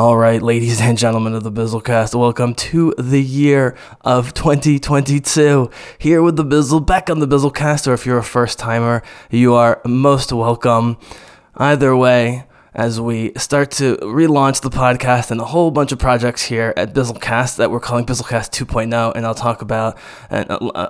All right, ladies and gentlemen of the Bizzlecast, welcome to the year of 2022. Here with the Bizzle, back on the Bizzlecast, or if you're a first timer, you are most welcome. Either way, as we start to relaunch the podcast and a whole bunch of projects here at Bizzlecast that we're calling Bizzlecast 2.0, and I'll talk about uh,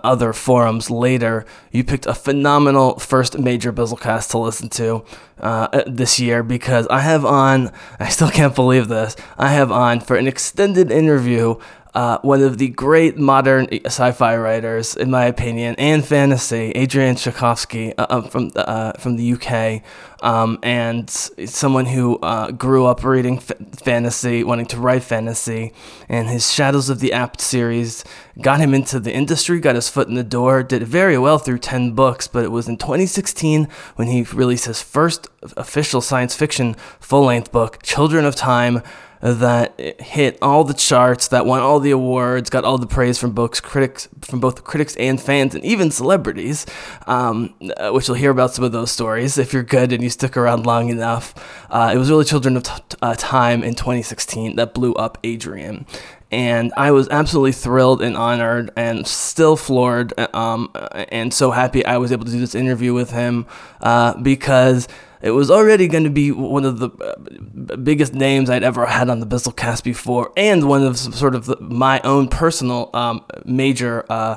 other forums later. You picked a phenomenal first major Bizzlecast to listen to uh, this year because I have on, I still can't believe this, I have on for an extended interview uh, one of the great modern sci-fi writers, in my opinion, and fantasy, Adrian Tchaikovsky uh, um, from uh, from the UK, um, and someone who uh, grew up reading f- fantasy, wanting to write fantasy, and his Shadows of the Apt series got him into the industry, got his foot in the door, did very well through ten books. But it was in 2016 when he released his first official science fiction full-length book, Children of Time that hit all the charts, that won all the awards, got all the praise from books critics, from both critics and fans, and even celebrities. Um, uh, which you'll hear about some of those stories if you're good and you stick around long enough. Uh, it was really Children of t- uh, Time in 2016 that blew up Adrian. And I was absolutely thrilled and honored and still floored um, and so happy I was able to do this interview with him uh, because it was already going to be one of the uh, biggest names I'd ever had on the Bizzlecast before, and one of sort of the, my own personal um, major, uh,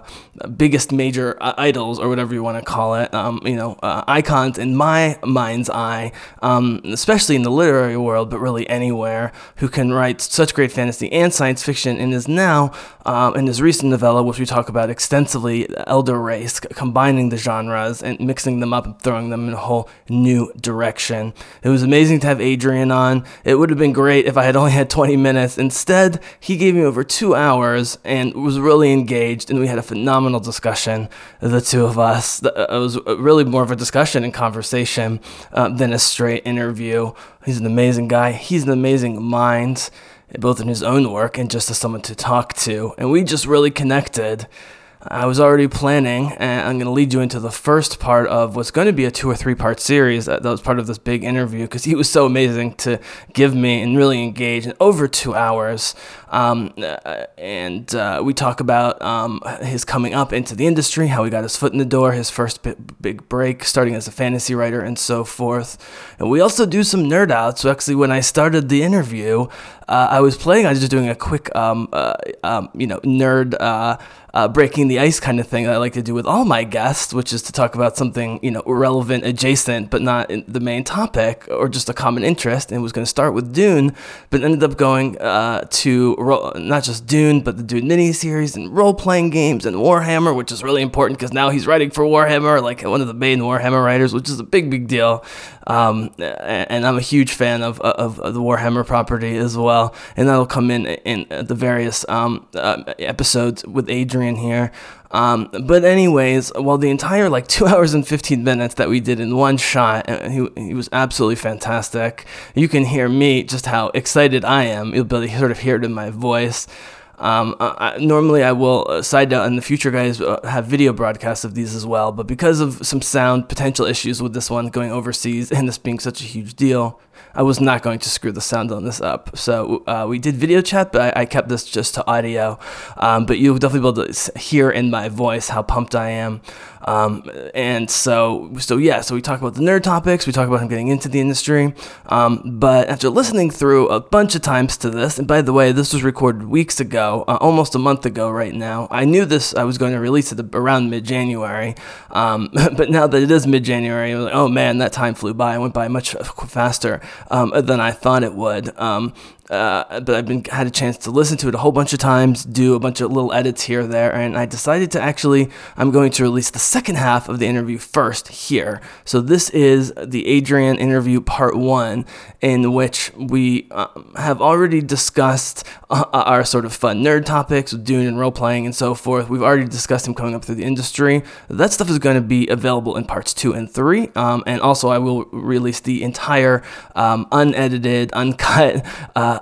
biggest major uh, idols, or whatever you want to call it. Um, you know, uh, icons in my mind's eye, um, especially in the literary world, but really anywhere, who can write such great fantasy and science fiction, and is now um, in his recent novella, which we talk about extensively, Elder Race, combining the genres and mixing them up and throwing them in a whole new direction direction. It was amazing to have Adrian on. It would have been great if I had only had 20 minutes. Instead, he gave me over two hours and was really engaged, and we had a phenomenal discussion, the two of us. It was really more of a discussion and conversation uh, than a straight interview. He's an amazing guy, he's an amazing mind, both in his own work and just as someone to talk to. And we just really connected. I was already planning, and I'm going to lead you into the first part of what's going to be a two or three part series that, was part of this big interview because he was so amazing to give me and really engage in over two hours. Um, uh, and uh, we talk about um, his coming up into the industry, how he got his foot in the door, his first big break, starting as a fantasy writer, and so forth. And we also do some nerd outs. So, actually, when I started the interview, uh, I was planning on just doing a quick, um, uh, um, you know, nerd uh, uh, breaking the ice kind of thing that I like to do with all my guests, which is to talk about something you know relevant, adjacent, but not the main topic or just a common interest. And was going to start with Dune, but ended up going uh, to ro- not just Dune, but the Dune mini series and role playing games and Warhammer, which is really important because now he's writing for Warhammer, like one of the main Warhammer writers, which is a big big deal. Um, and I'm a huge fan of, of, of, the Warhammer property as well, and that'll come in in the various um, uh, episodes with Adrian here. Um, but anyways, well, the entire like two hours and 15 minutes that we did in one shot, uh, he, he was absolutely fantastic. You can hear me just how excited I am. You'll be able to sort of hear it in my voice. Um, I, normally, I will uh, side note in the future, guys, uh, have video broadcasts of these as well. But because of some sound potential issues with this one going overseas and this being such a huge deal, I was not going to screw the sound on this up. So uh, we did video chat, but I, I kept this just to audio. Um, but you'll definitely be able to hear in my voice how pumped I am. Um, and so, so yeah, so we talk about the nerd topics, we talk about him getting into the industry. Um, but after listening through a bunch of times to this, and by the way, this was recorded weeks ago, uh, almost a month ago right now. I knew this, I was going to release it around mid January. Um, but now that it is mid January, like, oh man, that time flew by. It went by much faster um, than I thought it would. Uh, but I've been had a chance to listen to it a whole bunch of times, do a bunch of little edits here there, and I decided to actually I'm going to release the second half of the interview first here. So this is the Adrian interview part one, in which we um, have already discussed uh, our sort of fun nerd topics, Dune and role playing and so forth. We've already discussed him coming up through the industry. That stuff is going to be available in parts two and three, um, and also I will release the entire um, unedited, uncut.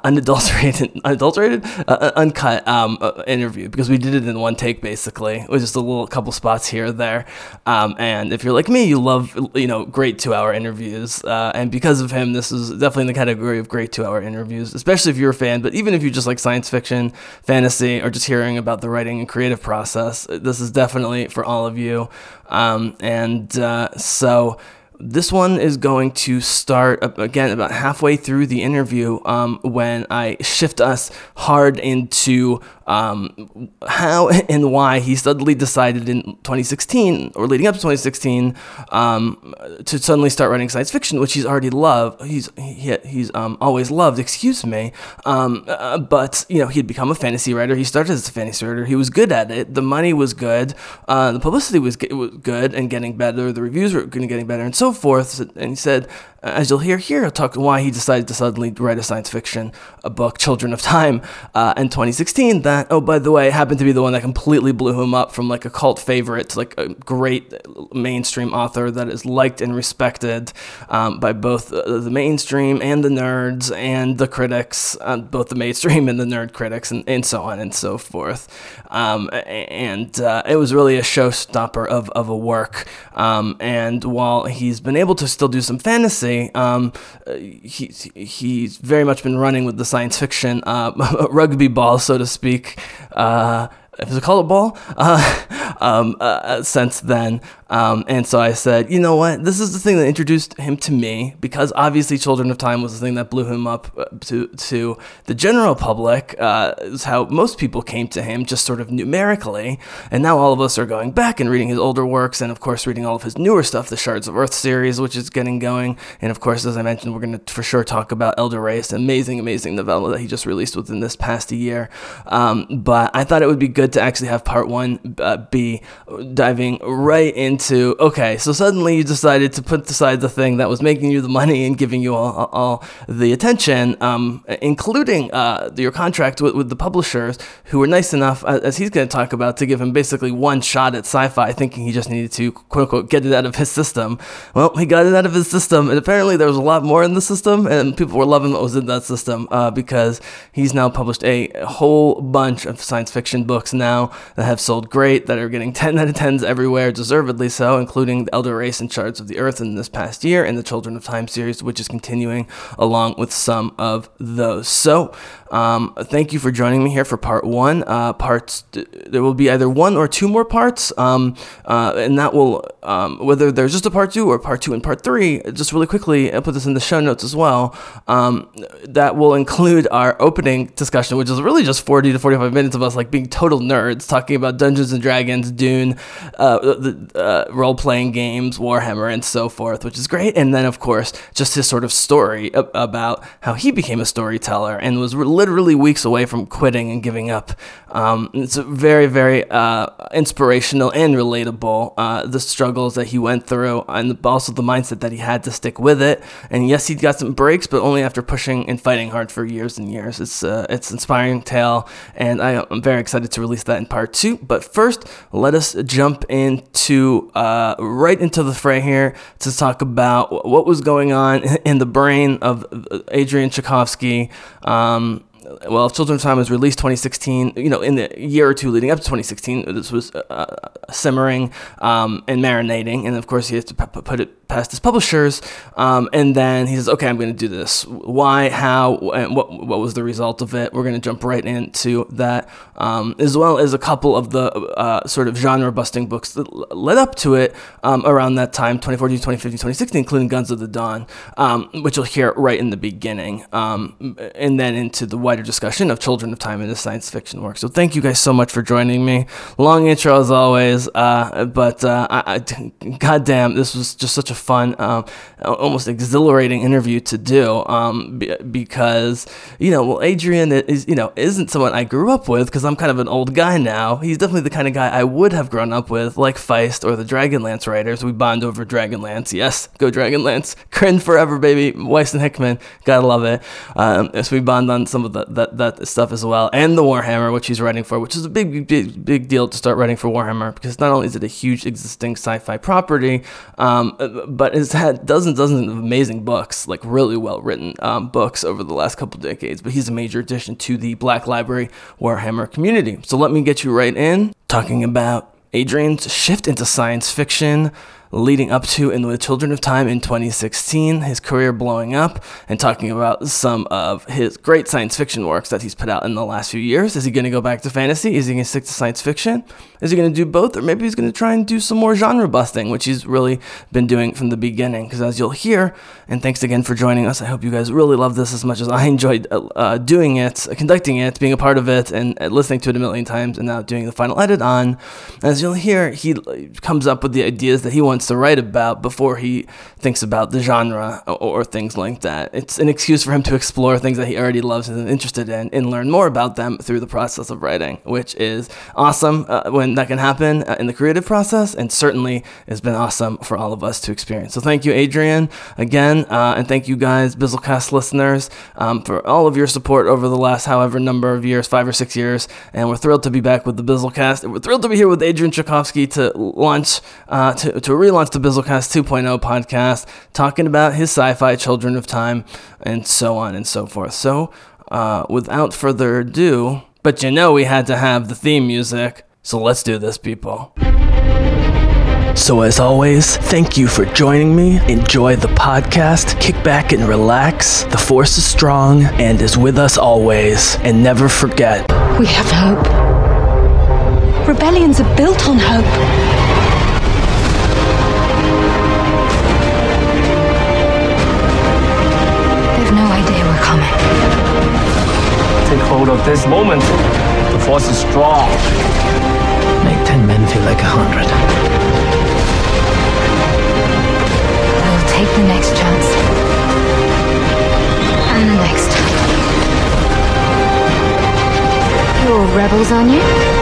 Uh, unadulterated, unadulterated, uh, uh, uncut um, uh, interview because we did it in one take basically. It was just a little couple spots here or there. Um, and if you're like me, you love you know great two hour interviews. Uh, and because of him, this is definitely in the category of great two hour interviews, especially if you're a fan. But even if you just like science fiction, fantasy, or just hearing about the writing and creative process, this is definitely for all of you. Um, and uh, so this one is going to start again about halfway through the interview um, when I shift us hard into um, how and why he suddenly decided in 2016 or leading up to 2016 um, to suddenly start writing science fiction, which he's already loved. He's he, he's um, always loved. Excuse me, um, uh, but you know he had become a fantasy writer. He started as a fantasy writer. He was good at it. The money was good. Uh, the publicity was, was good and getting better. The reviews were getting better and so forth. And he said as you'll hear here, I'll talk why he decided to suddenly write a science fiction a book, Children of Time, uh, in 2016. That, oh, by the way, happened to be the one that completely blew him up from like a cult favorite to like a great mainstream author that is liked and respected um, by both the mainstream and the nerds and the critics, uh, both the mainstream and the nerd critics, and, and so on and so forth. Um, and uh, it was really a showstopper of, of a work. Um, and while he's been able to still do some fantasy, um, he's he's very much been running with the science fiction uh, rugby ball, so to speak. Uh, is it's a ball? Uh, um, uh, since then, um, and so I said, you know what? This is the thing that introduced him to me because obviously Children of Time was the thing that blew him up uh, to to the general public. Uh, is how most people came to him, just sort of numerically. And now all of us are going back and reading his older works, and of course reading all of his newer stuff, the Shards of Earth series, which is getting going. And of course, as I mentioned, we're going to for sure talk about Elder Race, amazing, amazing novella that he just released within this past year. Um, but I thought it would be good to actually have part one uh, be diving right into okay, so suddenly you decided to put aside the thing that was making you the money and giving you all, all the attention, um, including uh, your contract with, with the publishers, who were nice enough, as he's going to talk about, to give him basically one shot at sci-fi, thinking he just needed to quote unquote get it out of his system. Well, he got it out of his system, and apparently there was a lot more in the system, and people were loving what was in that system uh, because he's now published a whole bunch of science fiction books now that have sold great, that are getting 10 out of 10s everywhere, deservedly so, including the Elder Race and Shards of the Earth in this past year, and the Children of Time series, which is continuing along with some of those. So, um, thank you for joining me here for part one. Uh, parts there will be either one or two more parts, um, uh, and that will um, whether there's just a part two or part two and part three. Just really quickly, I'll put this in the show notes as well. Um, that will include our opening discussion, which is really just 40 to 45 minutes of us like being total nerds talking about Dungeons and Dragons, Dune, uh, the uh, role playing games, Warhammer, and so forth, which is great. And then of course just his sort of story about how he became a storyteller and was. Literally weeks away from quitting and giving up. Um, it's very, very uh, inspirational and relatable. Uh, the struggles that he went through, and also the mindset that he had to stick with it. And yes, he got some breaks, but only after pushing and fighting hard for years and years. It's uh, it's inspiring tale, and I, am very excited to release that in part two. But first, let us jump into uh, right into the fray here to talk about what was going on in the brain of Adrian Tchaikovsky. Um, well, Children of Time was released 2016. You know, in the year or two leading up to 2016, this was uh, simmering um, and marinating, and of course he has to put it past his publishers, um, and then he says, "Okay, I'm going to do this. Why? How? And what? What was the result of it? We're going to jump right into that, um, as well as a couple of the uh, sort of genre-busting books that led up to it um, around that time, 2014, 2015, 2016, including Guns of the Dawn, um, which you'll hear right in the beginning, um, and then into the wider discussion of Children of Time in the science fiction work. So thank you guys so much for joining me. Long intro as always, uh, but uh, I, I, goddamn, this was just such a fun, um, almost exhilarating interview to do um, because you know, well, Adrian is you know isn't someone I grew up with because I'm kind of an old guy now. He's definitely the kind of guy I would have grown up with, like Feist or the Dragonlance writers. We bond over Dragonlance. Yes, go Dragonlance. Krynn forever, baby. Weiss and Hickman, gotta love it. Um, we bond on some of the, that that stuff as well, and the Warhammer, which he's writing for, which is a big big big deal to start writing for Warhammer because not only is it a huge existing sci-fi property, um, but has had dozens, dozens of amazing books, like really well written um, books over the last couple decades. But he's a major addition to the Black Library Warhammer community. So let me get you right in talking about Adrian's shift into science fiction leading up to in the Children of Time in 2016, his career blowing up, and talking about some of his great science fiction works that he's put out in the last few years. Is he going to go back to fantasy? Is he going to stick to science fiction? Is he going to do both? Or maybe he's going to try and do some more genre busting, which he's really been doing from the beginning. Because as you'll hear, and thanks again for joining us, I hope you guys really love this as much as I enjoyed uh, uh doing it, conducting it, being a part of it, and uh, listening to it a million times, and now doing the final edit on. As you'll hear, he comes up with the ideas that he wants wants to write about before he thinks about the genre or, or, things like that. It's an excuse for him to explore things that he already loves and is interested in and learn more about them through the process of writing, which is awesome uh, when that can happen uh, in the creative process and certainly has been awesome for all of us to experience. So thank you, Adrian, again, uh, and thank you guys, Bizzlecast listeners, um, for all of your support over the last however number of years, five or six years. And we're thrilled to be back with the Bizzlecast. We're thrilled to be here with Adrian Tchaikovsky to launch, uh, to, to relaunched the Bizzlecast 2.0 podcast, talking about his sci fi Children of Time, and so on and so forth. So, uh, without further ado, but you know we had to have the theme music, so let's do this, people. So, as always, thank you for joining me. Enjoy the podcast, kick back and relax. The Force is strong and is with us always. And never forget we have hope. Rebellions are built on hope. Take hold of this moment. The force is strong. Make ten men feel like a hundred. We'll take the next chance. And the next. You're rebels, aren't you?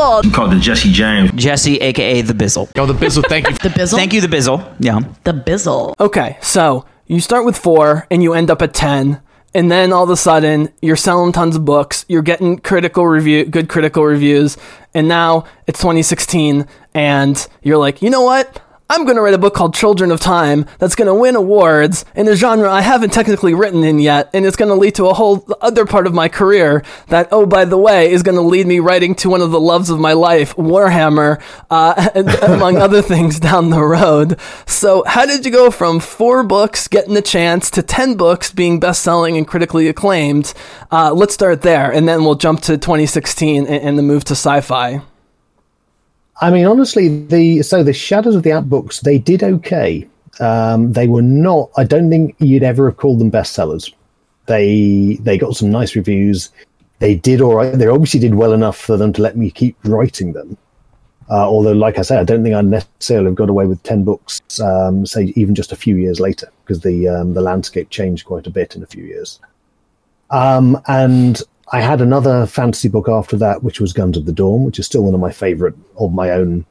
Bizzle. You call it the Jesse James. Jesse, aka the Bizzle. Yo, the Bizzle, thank you. the Bizzle? Thank you, the Bizzle. Yeah. The Bizzle. Okay, so you start with four and you end up at 10. And then all of a sudden, you're selling tons of books. You're getting critical review, good critical reviews. And now it's 2016, and you're like, you know what? I'm going to write a book called Children of Time that's going to win awards in a genre I haven't technically written in yet, and it's going to lead to a whole other part of my career that, oh, by the way, is going to lead me writing to one of the loves of my life, Warhammer, uh, among other things down the road. So, how did you go from four books getting the chance to 10 books being best selling and critically acclaimed? Uh, let's start there, and then we'll jump to 2016 and, and the move to sci fi. I mean, honestly, the so the Shadows of the Apt books they did okay. Um, they were not. I don't think you'd ever have called them bestsellers. They they got some nice reviews. They did all right. They obviously did well enough for them to let me keep writing them. Uh, although, like I say, I don't think I'd necessarily have got away with ten books, um, say even just a few years later, because the um, the landscape changed quite a bit in a few years. Um, and I had another fantasy book after that, which was Guns of the Dawn, which is still one of my favorite of my own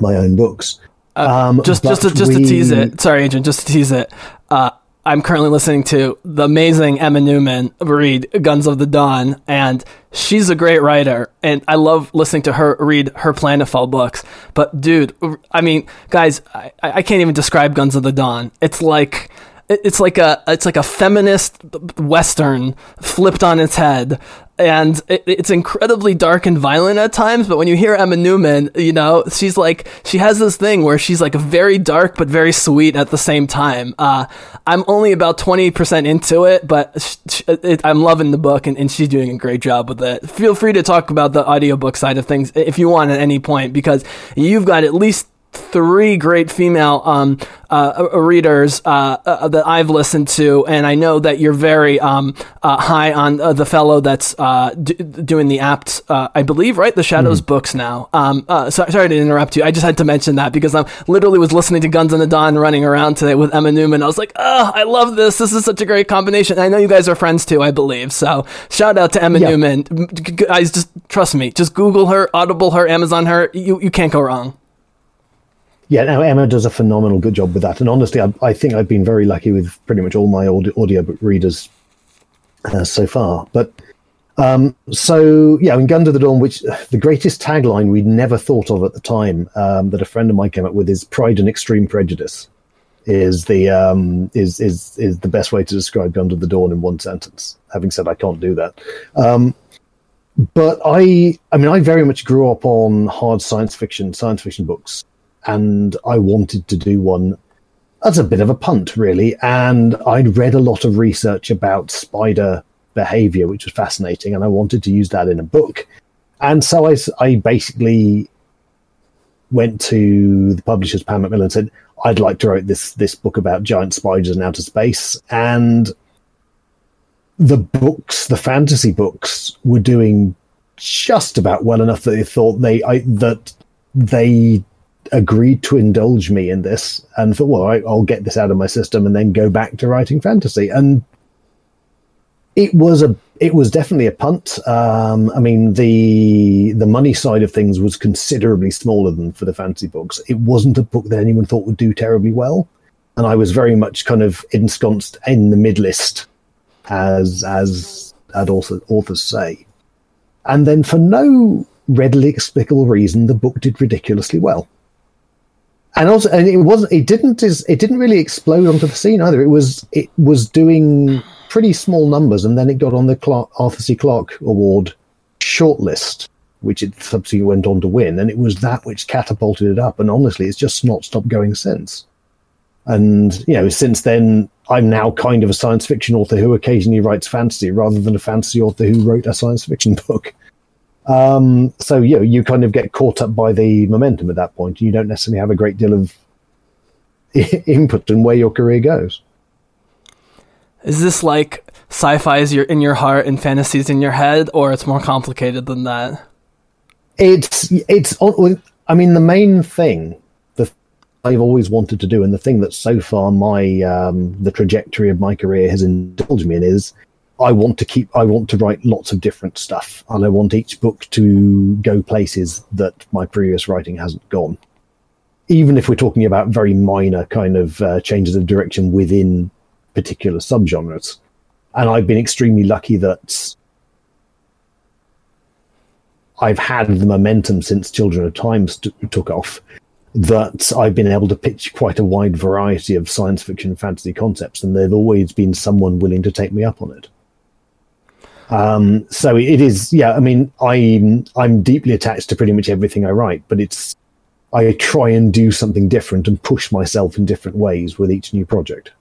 my own books. Uh, um, just just to, just we... to tease it, sorry, agent, just to tease it. Uh, I'm currently listening to the amazing Emma Newman read Guns of the Dawn, and she's a great writer, and I love listening to her read her Planetfall books. But dude, I mean, guys, I, I can't even describe Guns of the Dawn. It's like it's like a it's like a feminist western flipped on its head. And it, it's incredibly dark and violent at times but when you hear emma newman you know she's like she has this thing where she's like very dark but very sweet at the same time. Uh, i'm only about 20% into it but sh- it, i'm loving the book and, and she's doing a great job with it. Feel free to talk about the audiobook side of things if you want at any point because you've got at least three great female um, uh, uh, readers uh, uh, that I've listened to, and I know that you're very um, uh, high on uh, the fellow that's d- doing the apt, I believe, right? The Shadows mm. books now. Um, so, sorry to interrupt you. I just had to mention that because I literally was listening to Guns on the Dawn running around today with Emma Newman. I was like, oh, I love this. This is such a great combination. I know you guys are friends too, I believe. So shout out to Emma Newman. Guys, just trust me. Just Google her, Audible her, Amazon her. You, you can't go wrong. Yeah, now Emma does a phenomenal good job with that. And honestly, I, I think I've been very lucky with pretty much all my audio, audiobook readers uh, so far. But Um, so yeah, I mean, Gun to the Dawn, which the greatest tagline we'd never thought of at the time um, that a friend of mine came up with is "Pride and Extreme Prejudice." Is the um, is is is the best way to describe to the Dawn in one sentence. Having said I can't do that, um, but I I mean I very much grew up on hard science fiction science fiction books, and I wanted to do one. That's a bit of a punt, really. And I'd read a lot of research about spider behavior, which was fascinating, and I wanted to use that in a book. And so I, I basically went to the publishers, Pan Macmillan, and said, I'd like to write this this book about giant spiders in outer space. And the books, the fantasy books, were doing just about well enough that they thought they I, that they agreed to indulge me in this and thought, well, I, I'll get this out of my system and then go back to writing fantasy. And it was a it was definitely a punt. Um, I mean, the the money side of things was considerably smaller than for the fantasy books. It wasn't a book that anyone thought would do terribly well, and I was very much kind of ensconced in the mid list, as as as author, authors say. And then, for no readily explicable reason, the book did ridiculously well. And also, and it wasn't. It didn't. It didn't really explode onto the scene either. It was. It was doing pretty small numbers, and then it got on the Clarke, Arthur C. Clarke Award shortlist, which it subsequently went on to win. And it was that which catapulted it up. And honestly, it's just not stopped going since. And you know, since then, I'm now kind of a science fiction author who occasionally writes fantasy, rather than a fantasy author who wrote a science fiction book. Um, so you know, you kind of get caught up by the momentum at that point. You don't necessarily have a great deal of input in where your career goes. Is this like sci-fi is your in your heart and fantasies in your head, or it's more complicated than that? It's it's. I mean, the main thing that I've always wanted to do, and the thing that so far my um, the trajectory of my career has indulged me in is I want to keep. I want to write lots of different stuff, and I want each book to go places that my previous writing hasn't gone. Even if we're talking about very minor kind of uh, changes of direction within particular subgenres, and I've been extremely lucky that I've had the momentum since Children of Time st- took off that I've been able to pitch quite a wide variety of science fiction fantasy concepts, and there's always been someone willing to take me up on it. Um, so it is, yeah. I mean, I'm I'm deeply attached to pretty much everything I write, but it's I try and do something different and push myself in different ways with each new project.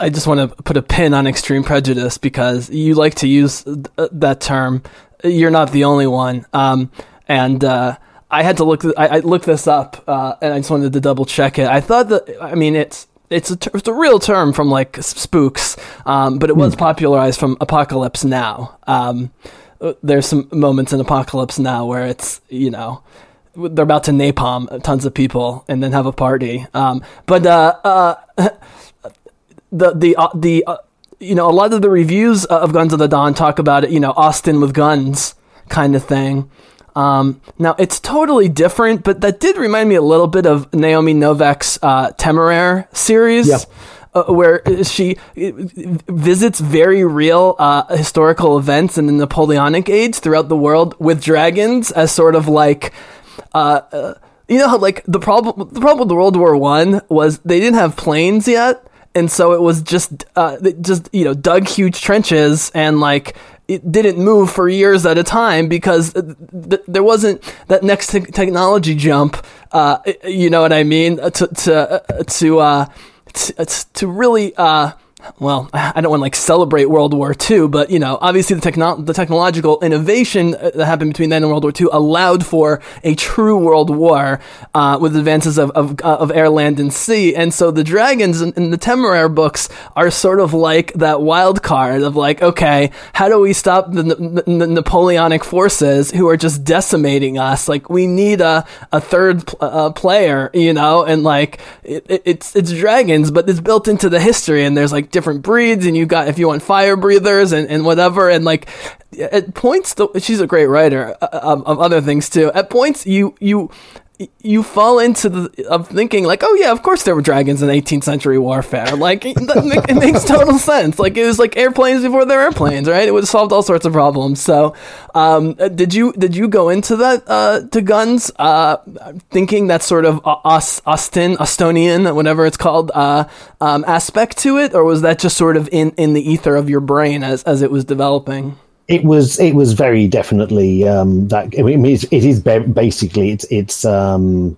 I just want to put a pin on extreme prejudice because you like to use th- that term. You're not the only one. Um, and uh, I had to look. I, I looked this up, uh, and I just wanted to double check it. I thought that. I mean, it's it's a ter- it's a real term from like spooks, um, but it was popularized from Apocalypse Now. Um, uh, there's some moments in Apocalypse Now where it's you know they're about to napalm tons of people and then have a party. Um, but uh, uh, the the uh, the uh, you know a lot of the reviews of Guns of the Dawn talk about it. You know, Austen with guns kind of thing. Um, now it's totally different, but that did remind me a little bit of Naomi Novik's uh, Temeraire series. Yeah. Uh, where she visits very real uh, historical events in the Napoleonic age throughout the world with dragons as sort of like, uh, uh, you know, how like the problem the problem with World War One was they didn't have planes yet, and so it was just uh, just you know dug huge trenches and like it didn't move for years at a time because th- th- there wasn't that next te- technology jump. Uh, you know what I mean? To to uh, to uh, to, to really uh, well, I don't want to like celebrate World War II, but you know, obviously the techno- the technological innovation uh, that happened between then and World War II allowed for a true world war uh, with advances of of, uh, of air, land, and sea. And so the dragons in, in the Temeraire books are sort of like that wild card of like, okay, how do we stop the, the, the Napoleonic forces who are just decimating us? Like, we need a a third pl- uh, player, you know, and like it, it's it's dragons, but it's built into the history, and there's like different breeds and you got if you want fire breathers and, and whatever. And like at points though she's a great writer uh, of, of other things too. At points you you you fall into the of thinking like, oh yeah, of course there were dragons in 18th century warfare. Like it, it makes total sense. Like it was like airplanes before there were airplanes, right? It would have solved all sorts of problems. So, um, uh, did you did you go into that uh, to guns, uh, thinking that sort of Aus- Austen, Austenian, whatever it's called, uh, um, aspect to it, or was that just sort of in in the ether of your brain as as it was developing? It was it was very definitely um, that. I mean, it is basically it's it's um,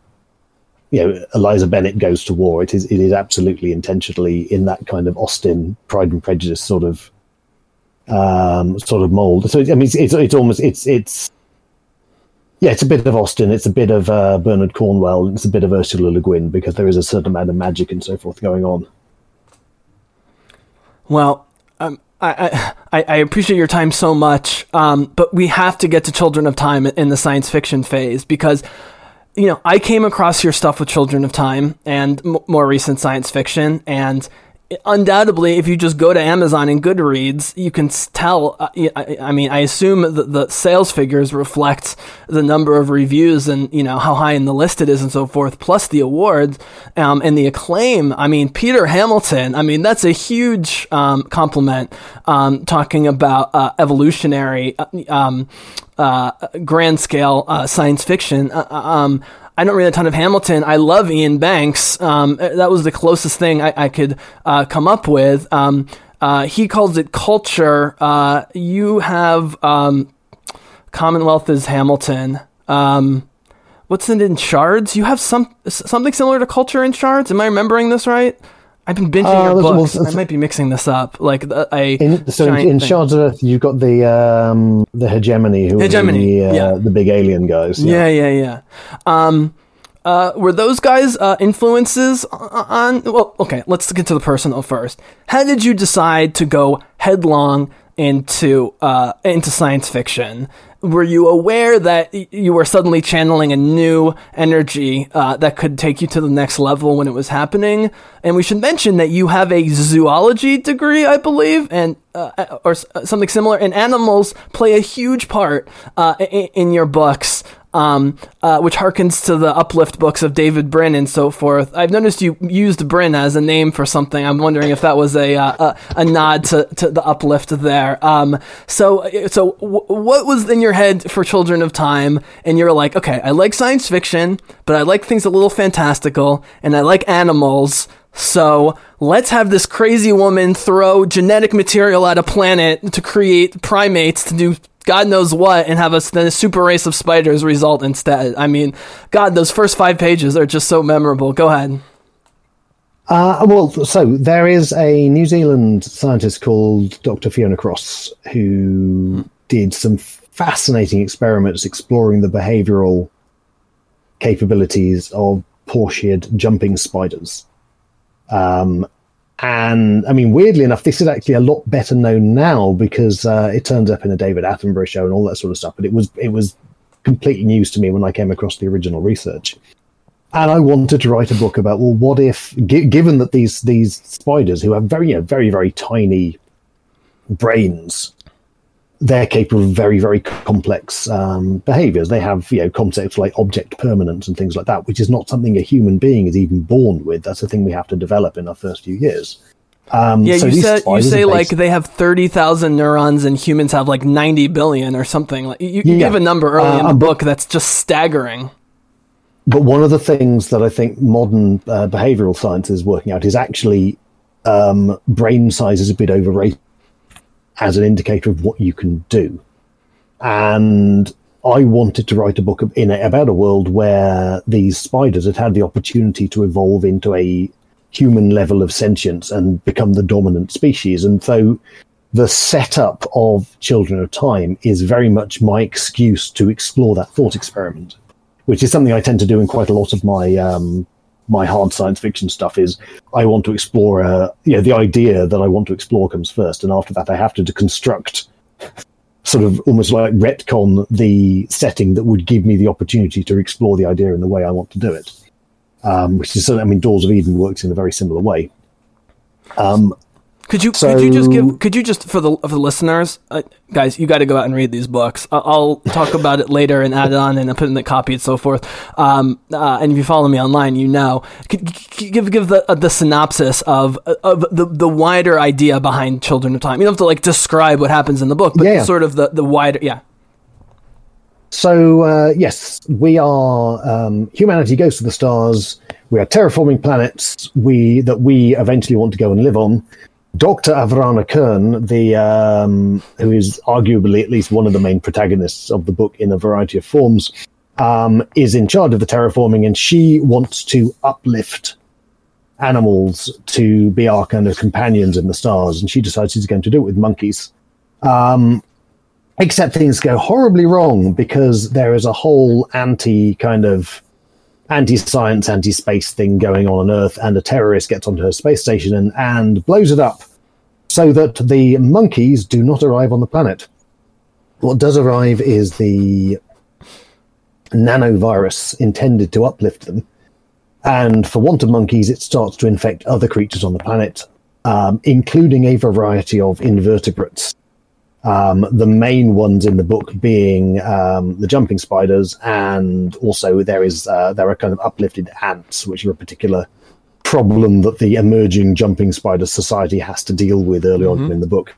you know Eliza Bennet goes to war. It is it is absolutely intentionally in that kind of Austen Pride and Prejudice sort of um, sort of mold. So I mean, it's, it's it's almost it's it's yeah, it's a bit of Austen, it's a bit of uh, Bernard Cornwell, it's a bit of Ursula Le Guin because there is a certain amount of magic and so forth going on. Well, I, I, appreciate your time so much, um, but we have to get to Children of Time in the science fiction phase because, you know, I came across your stuff with Children of Time and m- more recent science fiction, and undoubtedly, if you just go to Amazon and Goodreads, you can tell. Uh, I, I mean, I assume that the sales figures reflect the number of reviews and you know how high in the list it is and so forth, plus the awards um, and the acclaim. I mean, Peter Hamilton. I mean, that's a huge um, compliment. Um, talking about uh, evolutionary. Uh, um, uh, grand scale uh, science fiction. I don't read a ton of Hamilton. I love Iain Banks. Um, that was the closest thing I, I could uh, come up with. Um, uh, he calls it culture. Uh, you have um, Commonwealth is Hamilton. Um, what's it in Shards? You have some something similar to culture in Shards. Am I remembering this right? I've been binging Uh, your books. well, I might be mixing this up. Like I In, so in, in. Shards of Earth, you've got the um, the hegemony, who Hegemony, the, uh, yeah. the big alien guys. Yeah, yeah, yeah. Um, uh, were those guys uh, influences on? Well, okay, let's get to the personal first. How did you decide to go headlong into uh, into science fiction? Were you aware that you were suddenly channeling a new energy uh, that could take you to the next level when it was happening? And we should mention that you have a zoology degree, I believe, and uh, or something similar. And animals play a huge part uh, in, in your books um, uh, which harkens to the uplift books of David Brin and so forth. I've noticed you used Brin as a name for something. I'm wondering if that was a uh, a, a nod to, to the uplift there. Um, so so w- what was in your head for Children of Time? And you're like, okay, I like science fiction, but I like things a little fantastical, and I like animals. So let's have this crazy woman throw genetic material at a planet to create primates to do God knows what, and have a, a super race of spiders result instead. I mean, God, those first five pages are just so memorable. Go ahead. Uh, well, so there is a New Zealand scientist called Dr. Fiona Cross who did some fascinating experiments exploring the behavioral capabilities of Portia jumping spiders. Um, and I mean, weirdly enough, this is actually a lot better known now because uh, it turns up in a David Attenborough show and all that sort of stuff. But it was it was completely news to me when I came across the original research and I wanted to write a book about well, what if, gi- given that these these spiders who have very you know, very very tiny brains, they're capable of very very complex um, behaviors. They have you know concepts like object permanence and things like that, which is not something a human being is even born with. That's a thing we have to develop in our first few years. Um, Yeah, so you said you say like they have thirty thousand neurons and humans have like ninety billion or something. Like you, you Yeah. give a number early Uh, in the but- book that's just staggering. but one of the things that I think modern uh, behavioral science is working out is actually um, brain size is a bit overrated as an indicator of what you can do. And I wanted to write a book in a, about a world where these spiders had had the opportunity to evolve into a human level of sentience and become the dominant species. And so the setup of Children of Time is very much my excuse to explore that thought experiment which is something I tend to do in quite a lot of my um, my hard science fiction stuff. Is I want to explore, uh, you know, the idea that I want to explore comes first, and after that, I have to deconstruct, sort of almost like retcon the setting that would give me the opportunity to explore the idea in the way I want to do it. Um, which is, I mean, Doors of Eden works in a very similar way. Um, Could you So- could you just give could you just for the for the listeners, uh, guys, you got to go out and read these books. I- I'll talk about it later and add it on and put in the copy and so forth. Um, uh, and if you follow me online, you know. Could, could give give the uh, the synopsis of of the the wider idea behind Children of Time. You don't have to like describe what happens in the book, but yeah. sort of the the wider yeah. So uh, yes, we are. Um, humanity goes to the stars. We are terraforming planets. We that we eventually want to go and live on. Doctor Avrana Kern, the um, who is arguably at least one of the main protagonists of the book in a variety of forms, um, is in charge of the terraforming, and she wants to uplift animals to be our kind of companions in the stars, and she decides she's going to do it with monkeys. Except things go horribly wrong because there is a whole anti kind of anti-science anti-space thing going on on earth and a terrorist gets onto her space station and, and blows it up so that the monkeys do not arrive on the planet. What does arrive is the nanovirus intended to uplift them. And for want of monkeys it starts to infect other creatures on the planet um, including a variety of invertebrates um, the main ones in the book being um, the jumping spiders, and also there is uh, there are kind of uplifted ants, which are a particular problem that the emerging jumping spider society has to deal with early on in the book,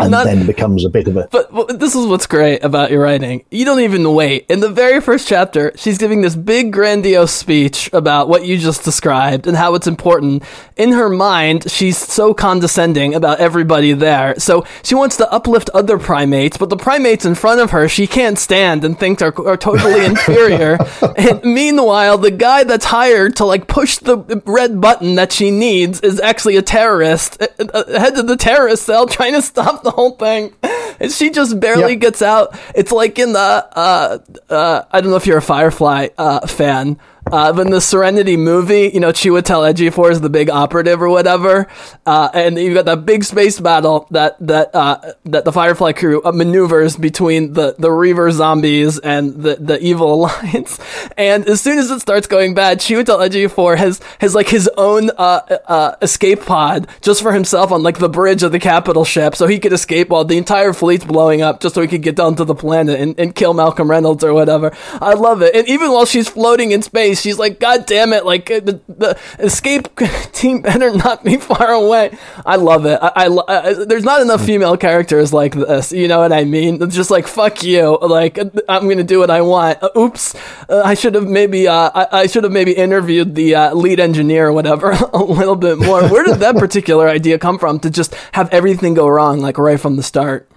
and not- then becomes a bit of a But, but this is what's great about your writing. You don't even wait. In the very first chapter, she's giving this big, grandiose speech about what you just described and how it's important. In her mind, she's so condescending about everybody there. So she wants to uplift other primates, but the primates in front of her, she can't stand and thinks are, are totally inferior. and meanwhile, the guy that's hired to like push the red button that she needs is actually a terrorist, uh, uh, head of the terrorist cell trying to stop the whole thing. And she just barely Yep. gets out. It's like in the, uh, uh, I don't know if you're a Firefly uh, fan, uh, in the Serenity movie, you know, Chiwetel Ejiofor is the big operative or whatever, uh, and you've got that big space battle that that uh, that the Firefly crew uh, maneuvers between the the Reaver zombies and the the evil alliance. And as soon as it starts going bad, Chiwetel Ejiofor has has like his own uh, uh, escape pod just for himself on like the bridge of the capital ship, so he could escape while the entire fleet's blowing up, just so he could get down to the planet and, and kill Malcolm Reynolds or whatever. I love it. And even while she's floating in space, she's like, "God damn it! Like uh, the, the escape team better not be far away." I love it. I, I, I there's not enough female characters like this. You know what I mean? It's just like fuck you. Like I'm gonna do what I want. Uh, oops, uh, I should have maybe uh, I, should have maybe interviewed the uh, lead engineer or whatever a little bit more. Where did that particular idea come from to just have everything go wrong like right from the start?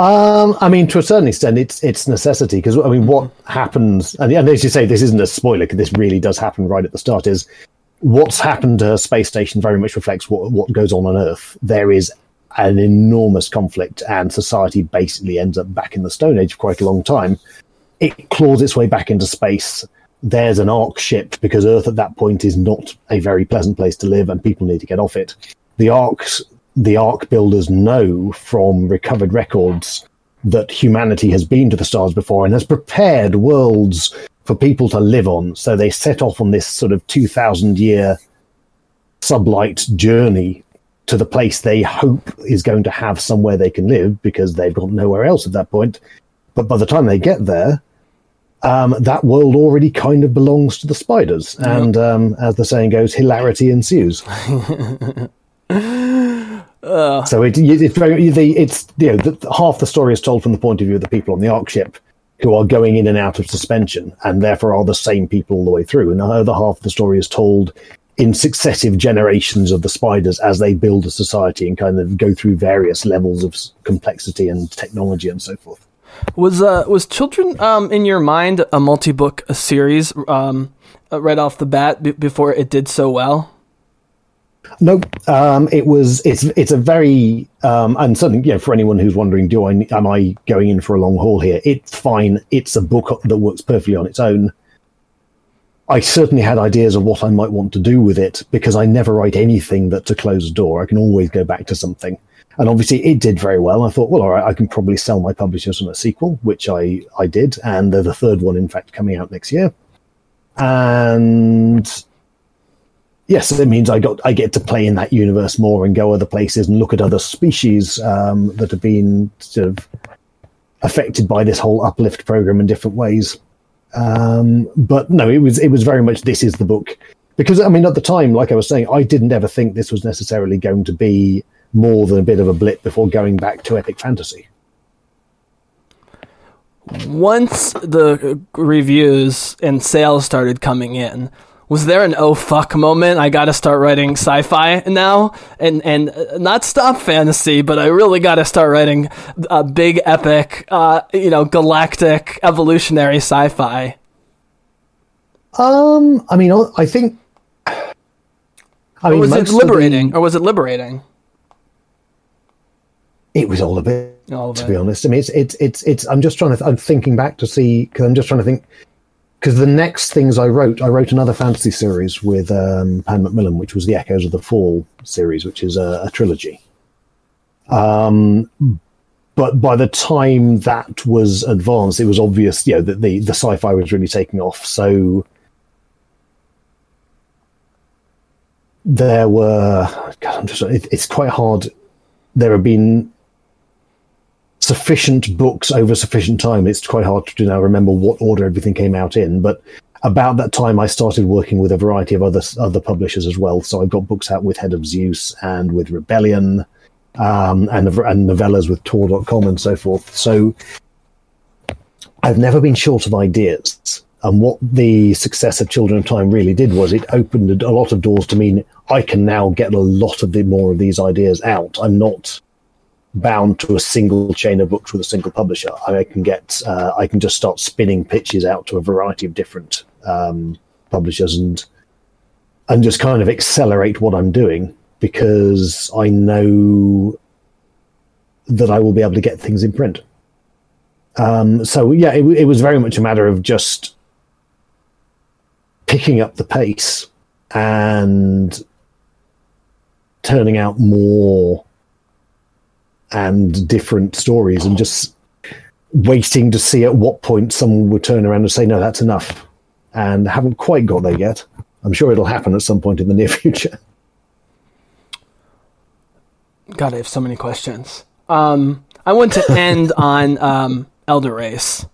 Um, I mean, to a certain extent, it's it's necessity because I mean, what happens, and, and as you say, this isn't a spoiler because this really does happen right at the start. Is what's happened to her space station very much reflects what what goes on on Earth. There is an enormous conflict, and society basically ends up back in the Stone Age for quite a long time. It claws its way back into space. There's an ark ship because Earth at that point is not a very pleasant place to live, and people need to get off it. The arks the ark builders know from recovered records that humanity has been to the stars before and has prepared worlds for people to live on. So they set off on this sort of 2,000 year sublight journey to the place they hope is going to have somewhere they can live because they've got nowhere else at that point. But by the time they get there, um, that world already kind of belongs to the spiders. And um, as the saying goes, hilarity ensues. So it, it's very the it's you know the, half the story is told from the point of view of the people on the ark ship who are going in and out of suspension and therefore are the same people all the way through, and the other half of the story is told in successive generations of the spiders as they build a society and kind of go through various levels of complexity and technology and so forth. Was uh was Children um in your mind a multi book a series um uh, right off the bat b- before it did so well? Nope. Um, it was. It's. It's a very. Um, and certainly You know, for anyone who's wondering, do I am I going in for a long haul here? It's fine. It's a book that works perfectly on its own. I certainly had ideas of what I might want to do with it because I never write anything that's a closed door. I can always go back to something. And obviously, it did very well. I thought, well, all right, I can probably sell my publishers on a sequel, which I I did, and there's a third one, in fact, coming out next year. And yes, it means I got I get to play in that universe more and go other places and look at other species um, that have been sort of affected by this whole uplift program in different ways. Um, but no, it was it was very much this is the book because I mean at the time, like I was saying, I didn't ever think this was necessarily going to be more than a bit of a blip before going back to epic fantasy. Once the reviews and sales started coming in, was there an oh fuck moment? I got to start writing sci-fi now, and and uh, not stop fantasy, but I really got to start writing a big epic, uh, you know, galactic evolutionary sci-fi. Um, I mean, I think. I Or mean, was it of the- liberating? Or was it liberating? it was all a bit All of to it. be honest. I mean, it's it's it's it's. I'm just trying to. I'm thinking back to see because I'm just trying to think. Because the next things I wrote, I wrote another fantasy series with um, Pan Macmillan, which was the Echoes of the Fall series, which is a, a trilogy. Um, but by the time that was advanced, it was obvious, you know, that the the sci-fi was really taking off. So there were. God, I'm just. It, it's quite hard. There have been sufficient books over sufficient time. It's quite hard to now remember what order everything came out in. But about that time, I started working with a variety of other other publishers as well. So I've got books out with Head of Zeus and with Rebellion, um, and and novellas with Tor.com and so forth. So I've never been short of ideas. And what the success of Children of Time really did was it opened a lot of doors to mean I can now get a lot of the more of these ideas out. I'm not bound to a single chain of books with a single publisher. I can get, uh, I can just start spinning pitches out to a variety of different um, publishers and and just kind of accelerate what I'm doing because I know that I will be able to get things in print. Um, so yeah, it, it was very much a matter of just picking up the pace and turning out more and different stories and just waiting to see at what point someone would turn around and say, no, that's enough. And haven't quite got there yet. I'm sure it'll happen at some point in the near future. God, I have so many questions. Um, I want to end on um, Elder Race,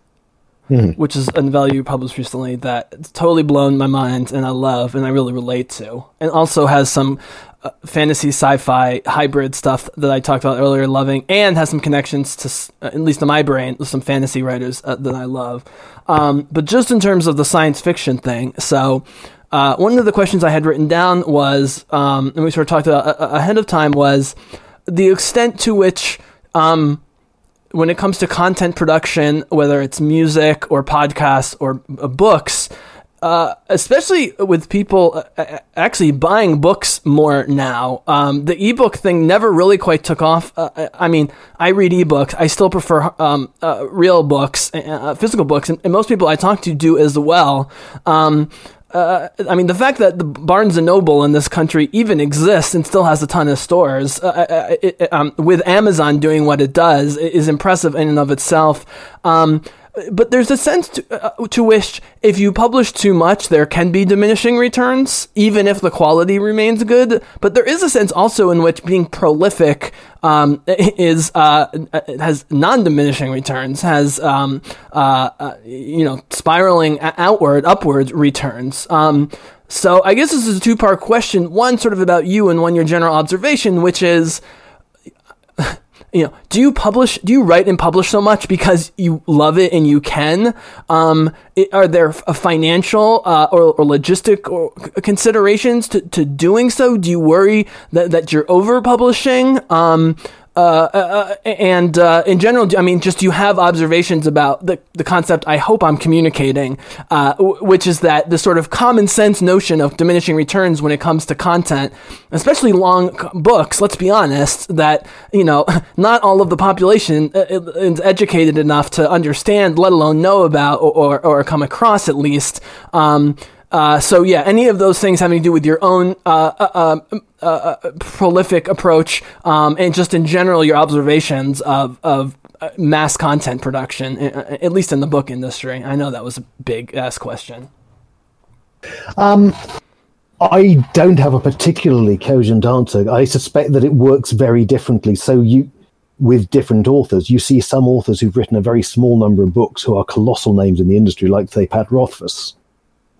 which is a novella you published recently that totally blown my mind and I love and I really relate to, and also has some uh, fantasy sci-fi hybrid stuff that I talked about earlier, loving, and has some connections to, uh, at least in my brain, some fantasy writers uh, that I love. Um, but just in terms of the science fiction thing, so. Uh, one of the questions I had written down was, um, and we sort of talked about uh, ahead of time, was the extent to which, um, when it comes to content production, whether it's music or podcasts or uh, books, uh, especially with people uh, uh, actually buying books more now, um, the ebook thing never really quite took off. Uh, I- I mean, I read ebooks. I still prefer um, uh, real books, uh, physical books, and, and most people I talk to do as well. Um, uh, I mean, the fact that the Barnes and Noble in this country even exists and still has a ton of stores, uh, uh, it, it, um, with Amazon doing what it does, is impressive in and of itself. Um, but there's a sense to, uh, to which if you publish too much, there can be diminishing returns, even if the quality remains good. But there is a sense also in which being prolific um, is uh, has non-diminishing returns, has um, uh, uh, you know spiraling outward, upward returns. Um, so I guess this is a two-part question: one sort of about you, and one your general observation, which is you know, do you publish, do you write and publish so much because you love it and you can? Um, it, are there f- financial uh, or, or logistic or considerations to, to doing so? Do you worry that, that you're over publishing? Um, uh, uh, uh, and uh, in general, I mean, just you have observations about the, the concept I hope I'm communicating, uh, w- which is that the sort of common sense notion of diminishing returns when it comes to content, especially long books, let's be honest, that, you know, not all of the population is educated enough to understand, let alone know about or, or, or come across at least. Um, uh, so yeah, any of those things having to do with your own uh, uh, uh, uh, uh, prolific approach, um, and just in general your observations of of uh, mass content production, at least in the book industry. I know that was a big ass question. Um, I don't have a particularly cogent answer. I suspect that it works very differently. So you, with different authors, you see some authors who've written a very small number of books who are colossal names in the industry, like say Pat Rothfuss.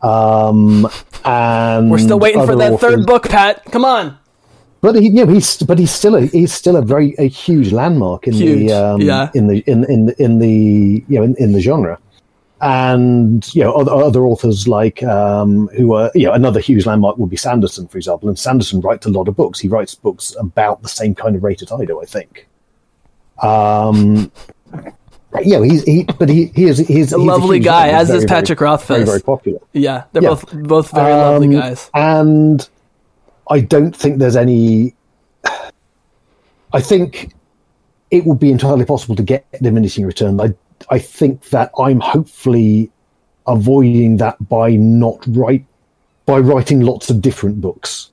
Um, and We're still waiting for that authors- third book, Pat. Come on. But he, you know, he's but he's still a he's still a very a huge landmark in Huge, the um, yeah. in the in in in the you know in, in the genre, and you know other, other authors like um, who are you know another huge landmark would be Sanderson, for example. And Sanderson writes a lot of books. He writes books about the same kind of rate as I do, I think. Um, yeah, he's he, but he he is he's A he's lovely huge guy, as is very, very- Patrick Rothfuss. Very very popular. Yeah, they're Yeah. both both very lovely Um, guys. And I don't think there's any. I think it would be entirely possible to get diminishing return. I I think that I'm hopefully avoiding that by not write by writing lots of different books.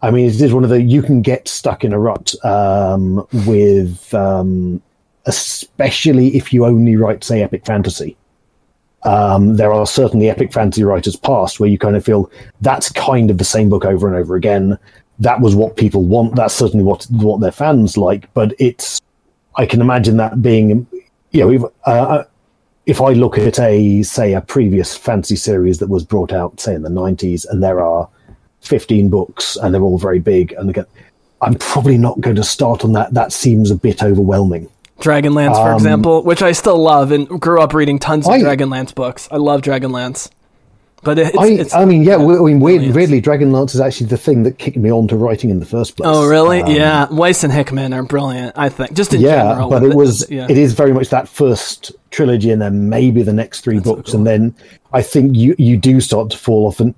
I mean, it is one of the you can get stuck in a rut um, with, um, especially if you only write, say, epic fantasy um, there are certainly epic fantasy writers past where you kind of feel that's kind of the same book over and over again. That was what people want. That's certainly what what their fans like. But it's I can imagine that being you know if, uh, if I look at a say a previous fantasy series that was brought out say in the nineties and there are fifteen books and they're all very big and again, I'm probably not going to start on that. That seems a bit overwhelming. Dragonlance, for example, which I still love and grew up reading tons of Um, I- Dragonlance books. I love Dragonlance. But it's, I, it's I mean, yeah, I mean, weird, weirdly, Dragonlance is actually the thing that kicked me on to writing in the first place. Oh, really? Um, yeah. Weiss and Hickman are brilliant, I think. Just in yeah, general. but it was, yeah. it is very much that first trilogy, and then maybe the next three so books, cool. and then I think you you do start to fall off. And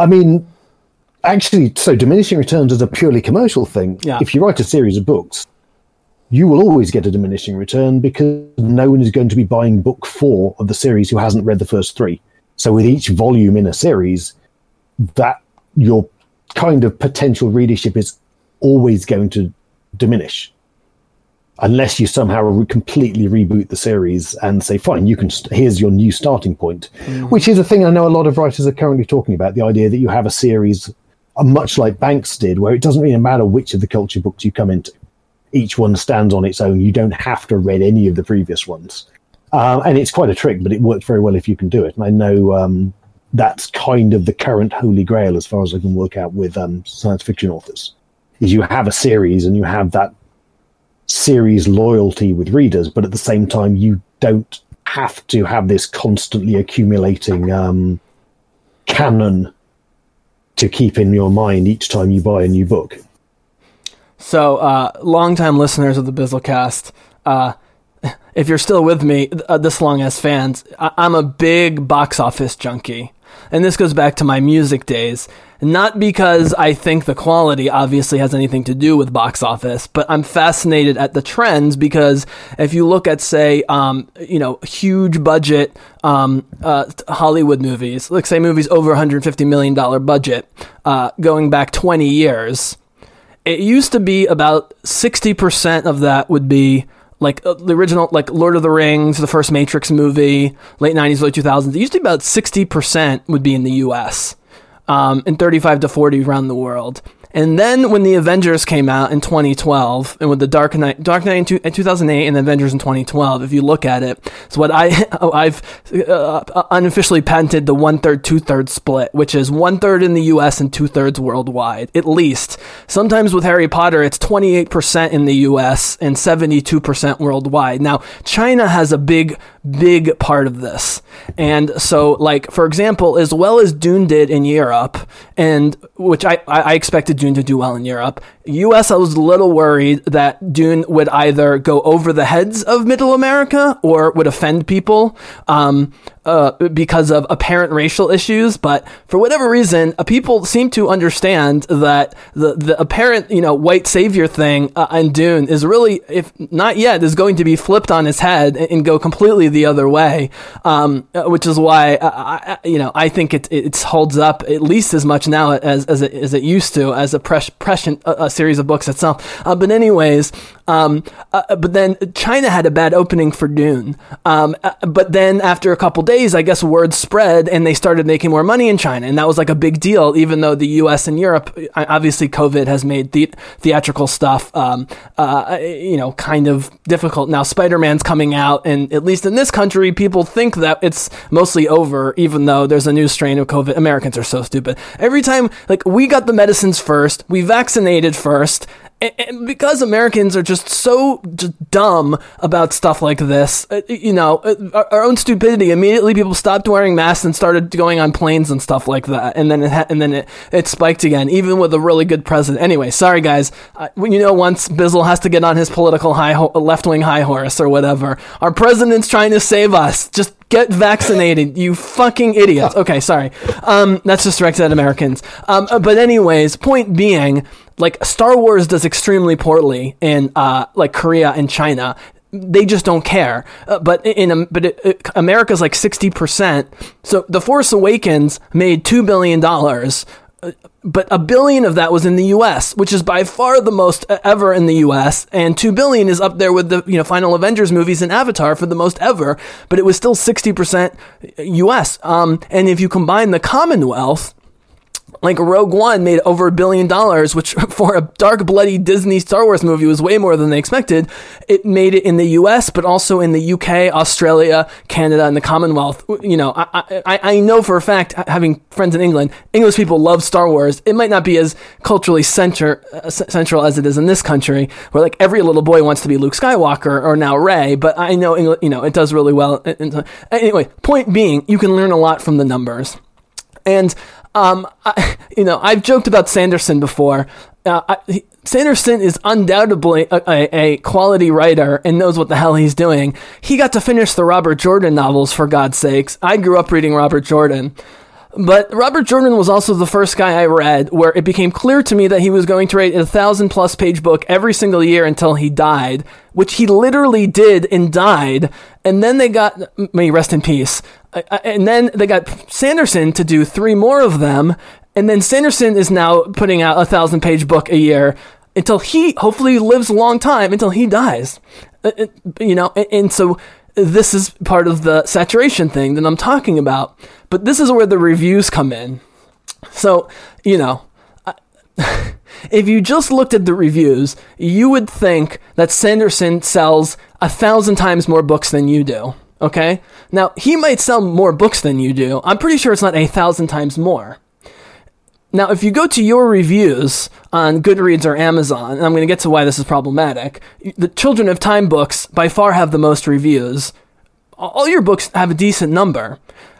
I mean, actually, so diminishing returns is a purely commercial thing. Yeah. If you write a series of books, you will always get a diminishing return because no one is going to be buying book four of the series who hasn't read the first three. So with each volume in a series, that your kind of potential readership is always going to diminish unless you somehow re- completely reboot the series and say fine you can st- here's your new starting point which is a thing i know a lot of writers are currently talking about the idea that you have a series uh, much like banks did where it doesn't really matter which of the culture books you come into each one stands on its own. You don't have to read any of the previous ones. Um, and it's quite a trick but it works very well if you can do it. And i know um, that's kind of the current holy grail as far as i can work out with um, science fiction authors is you have a series and you have that series loyalty with readers, but at the same time, you don't have to have this constantly accumulating um, canon to keep in your mind each time you buy a new book. So, uh, longtime listeners of the Bizzlecast, uh, if you're still with me uh, this long as fans, I- I'm a big box office junkie. And this goes back to my music days. Not because I think the quality obviously has anything to do with box office, but I'm fascinated at the trends because if you look at, say, um, you know, huge budget um, uh, Hollywood movies, like say movies over 150 million dollar budget, uh, going back 20 years, it used to be about 60% of that would be like uh, the original like lord of the rings the first matrix movie late 90s early 2000s it used to be about 60% would be in the us um, and 35 to 40 around the world and then when the Avengers came out in 2012, and with the Dark Knight, Dark Knight in, two, in 2008, and Avengers in 2012, if you look at it, it's what I I've uh, unofficially patented the one third two thirds split, which is one third in the U.S. and two thirds worldwide, at least. Sometimes with Harry Potter, it's 28 percent in the U.S. and 72 percent worldwide. Now China has a big big part of this. And so, like, for example, as well as Dune did in Europe, and which I, I expected Dune to do well in Europe, US, I was a little worried that Dune would either go over the heads of middle America or would offend people. Um, uh, because of apparent racial issues, but for whatever reason, uh, people seem to understand that the the apparent you know white savior thing uh, in Dune is really, if not yet, is going to be flipped on its head and, and go completely the other way. Um, uh, which is why uh, I, I, you know I think it it holds up at least as much now as as it, as it used to as a pres- uh, series of books itself. Uh, but anyways, um, uh, but then China had a bad opening for Dune. Um, uh, but then after a couple days, I guess word spread and they started making more money in China, and that was like a big deal. Even though the U.S. and Europe, uh, obviously, COVID has made the theatrical stuff, um, uh, you know, kind of difficult. Now Spider-Man's coming out, and at least in this country, people think that it's mostly over, even though there's a new strain of COVID. Americans are so stupid. Every time, like we got the medicines first, we vaccinated first and because Americans are just so just dumb about stuff like this, uh, you know, uh, our own stupidity. Immediately, people stopped wearing masks and started going on planes and stuff like that, and then it ha- and then it, it spiked again, even with a really good president. Anyway, sorry guys. Uh, you know, once Bizzle has to get on his political high ho- left wing high horse or whatever, our president's trying to save us. Just get vaccinated, you fucking idiots. Okay, sorry. Um, that's just directed at Americans. Um, but anyways, point being like Star Wars does extremely poorly in uh, like Korea and China. They just don't care. Uh, but in um, but it, it, America's like sixty percent. So The Force Awakens made two billion dollars. Uh, but a billion of that was in the U.S., which is by far the most ever in the U.S. And two billion is up there with the you know Final Avengers movies and Avatar for the most ever. But it was still sixty percent U.S. Um, and if you combine the Commonwealth, like Rogue One made over a billion dollars, which for a dark, bloody Disney Star Wars movie was way more than they expected. It made it in the U.S., but also in the UK, Australia, Canada, and the Commonwealth. You know, I, I, I know for a fact, having friends in England, English people love Star Wars. It might not be as culturally center, uh, central as it is in this country, where like every little boy wants to be Luke Skywalker or now Rey. But I know, England, you know, it does really well. Anyway, point being, you can learn a lot from the numbers. And um, I, you know, I've joked about Sanderson before. Uh, I, Sanderson is undoubtedly a, a, a, quality writer and knows what the hell he's doing. He got to finish the Robert Jordan novels, for God's sakes. I grew up reading Robert Jordan. But Robert Jordan was also the first guy I read where it became clear to me that he was going to write a thousand plus page book every single year until he died, which he literally did and died. And then they got, may rest in peace. And then they got Sanderson to do three more of them. And then Sanderson is now putting out a thousand page book a year until he hopefully lives a long time until he dies. Uh, uh, you know, and so this is part of the saturation thing that I'm talking about. But this is where the reviews come in. So, you know, if you just looked at the reviews, you would think that Sanderson sells a thousand times more books than you do. Okay? Now, he might sell more books than you do. I'm pretty sure it's not a thousand times more. Now, if you go to your reviews on Goodreads or Amazon, and I'm going to get to why this is problematic, the Children of Time books by far have the most reviews. All your books have a decent number,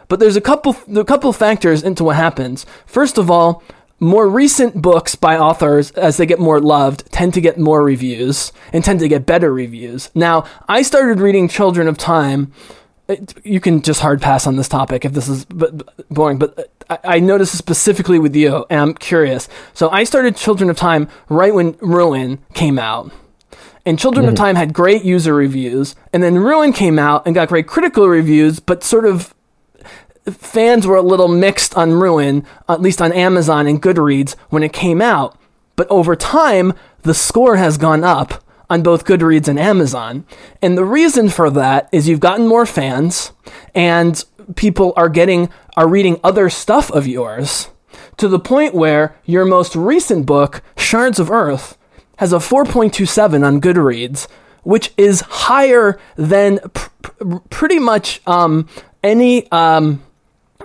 but there's a couple a couple factors into what happens. First of all, more recent books by authors, as they get more loved, tend to get more reviews and tend to get better reviews. Now, I started reading Children of Time you can just hard pass on this topic if this is boring, but I, I noticed specifically with you, and I'm curious. So I started Children of Time right when Ruin came out. And Children mm-hmm. of Time had great user reviews, and then Ruin came out and got great critical reviews, but sort of fans were a little mixed on Ruin, at least on Amazon and Goodreads when it came out. But over time, the score has gone up on both Goodreads and Amazon. And the reason for that is you've gotten more fans and people are getting are reading other stuff of yours to the point where your most recent book, Shards of Earth, has a 4.27 on Goodreads, which is higher than pr- pr- pretty much um, any um,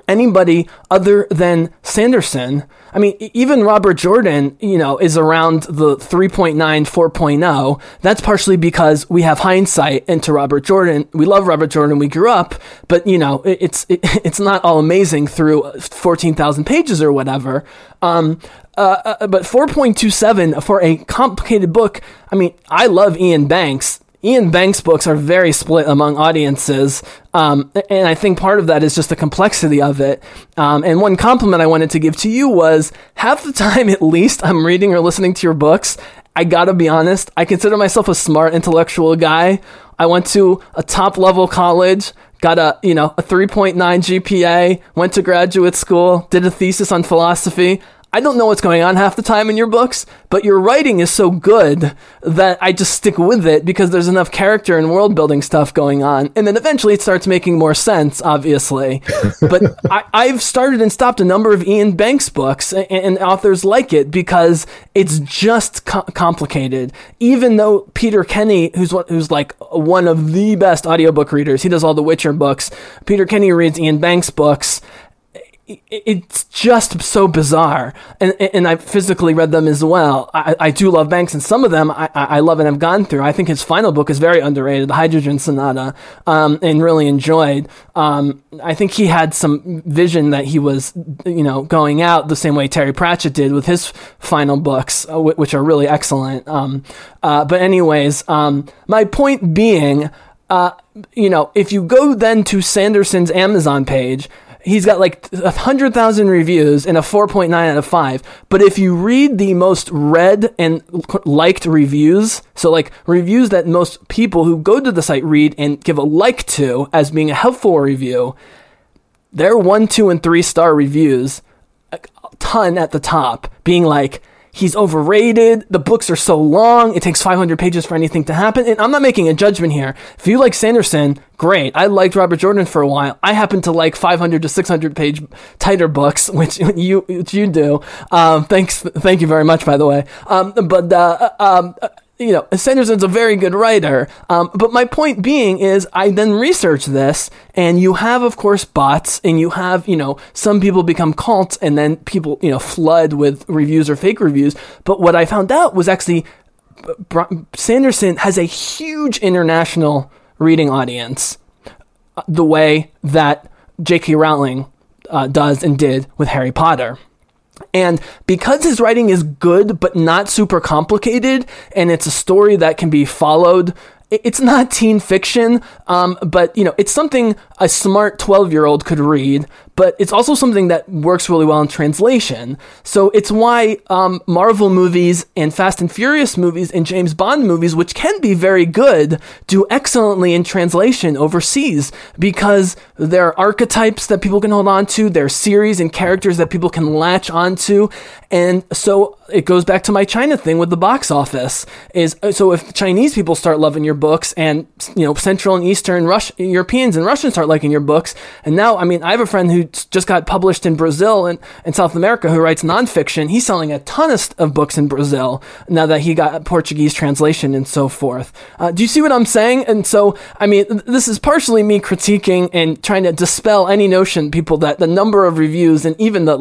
anybody other than Sanderson. I mean, even Robert Jordan, you know, is around the 3.9, 4.0. That's partially because we have hindsight into Robert Jordan. We love Robert Jordan. We grew up, but you know, it's it, it's not all amazing through 14,000 pages or whatever. Um, uh, uh but 4.27 for a complicated book. I mean, I love Iain Banks. Iain Banks books are very split among audiences, um, and I think part of that is just the complexity of it. Um, and one compliment I wanted to give to you was half the time, at least, I'm reading or listening to your books. I gotta be honest, I consider myself a smart intellectual guy. I went to a top level college, got a you know a 3.9 GPA, went to graduate school, did a thesis on philosophy. I don't know what's going on half the time in your books, but your writing is so good that I just stick with it because there's enough character and world building stuff going on. And then eventually it starts making more sense, obviously. but I, I've started and stopped a number of Iain Banks books, and, and authors like it because it's just co- complicated. Even though Peter Kenny, who's one, who's like one of the best audiobook readers, he does all the Witcher books. Peter Kenny reads Iain Banks books it's just so bizarre. And and I physically read them as well. I, I do love Banks and some of them I, I love and have gone through. I think his final book is very underrated the Hydrogen Sonata um, and really enjoyed. Um, I think he had some vision that he was you know going out the same way Terry Pratchett did with his final books uh, which are really excellent. Um, uh, but anyways um, my point being uh, you know, if you go then to Sanderson's Amazon page, he's got like a hundred thousand reviews and a 4.9 out of 5 but if you read the most read and liked reviews so like reviews that most people who go to the site read and give a like to as being a helpful review they're one two and three star reviews a ton at the top being like he's overrated. The books are so long. It takes 500 pages for anything to happen. And I'm not making a judgment here. If you like Sanderson, great. I liked Robert Jordan for a while. I happen to like 500 to 600 page tighter books, which you which you do. Um, thanks, thank you very much, by the way. Um, but uh, um, you know, Sanderson's a very good writer. Um, but my point being is, I then researched this, and you have, of course, bots, and you have, you know, some people become cults, and then people, you know, flood with reviews or fake reviews. But what I found out was actually Sanderson has a huge international reading audience, uh, the way that J.K. Rowling uh, does and did with Harry Potter. And because his writing is good but not super complicated, and it's a story that can be followed it's not teen fiction, um, but you know, it's something a smart 12 year old could read, but it's also something that works really well in translation. So it's why um, Marvel movies and Fast and Furious movies and James Bond movies, which can be very good, do excellently in translation overseas because there are archetypes that people can hold on to, there are series and characters that people can latch onto. And so it goes back to my China thing with the box office is so if Chinese people start loving your books and you know Central and Eastern Europeans and Russians start liking your books and now I mean I have a friend who just got published in Brazil and, and South America who writes nonfiction. He's selling a ton of, of books in Brazil now that he got Portuguese translation and so forth. Uh, do you see what I'm saying? And so I mean this is partially me critiquing and trying to dispel any notion people that the number of reviews and even the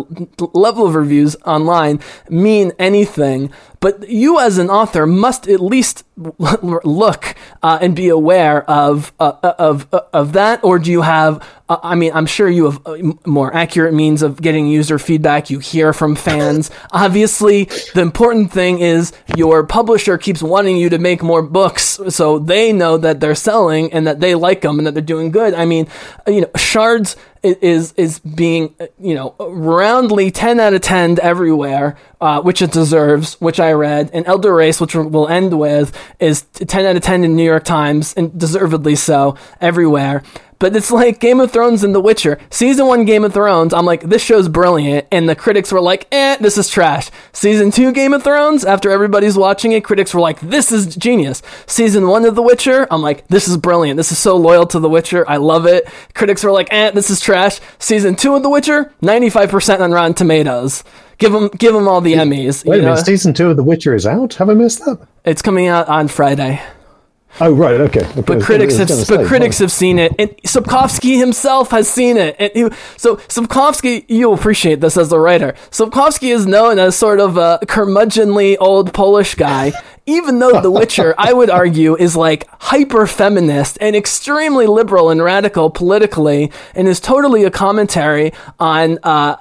level of reviews online mean anything but you as an author must at least look uh, and be aware of uh, of uh, of that or do you have uh, I mean I'm sure you have uh, more accurate means of getting user feedback. You hear from fans. Obviously the important thing is your publisher keeps wanting you to make more books so they know that they're selling and that they like them and that they're doing good. I mean you know shards is is being you know roundly 10 out of 10 everywhere uh, which it deserves which i read. And elder race which we'll end with is 10 out of 10 in new york times and deservedly so everywhere but it's like Game of Thrones and The Witcher. Season one Game of Thrones, I'm like, this show's brilliant. And the critics were like, eh, this is trash. Season two Game of Thrones, after everybody's watching it, critics were like, this is genius. Season one of The Witcher, I'm like, this is brilliant. This is so loyal to The Witcher. I love it. Critics were like, eh, this is trash. Season two of The Witcher, 95% on Rotten Tomatoes. Give them, give them all the Emmys. Wait a minute, season two of The Witcher is out? Have I missed that? It's coming out on Friday. Oh right, okay. okay. But critics have but say, critics have seen it, and Sapkowski himself has seen it. And he, so Sapkowski, you'll appreciate this as a writer. Sapkowski is known as sort of a curmudgeonly old Polish guy. Even though The Witcher, I would argue, is like hyper feminist and extremely liberal and radical politically, and is totally a commentary on uh,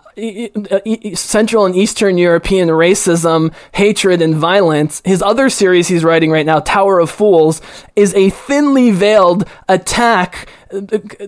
Central and Eastern European racism, hatred, and violence. His other series he's writing right now, Tower of Fools, is a thinly veiled attack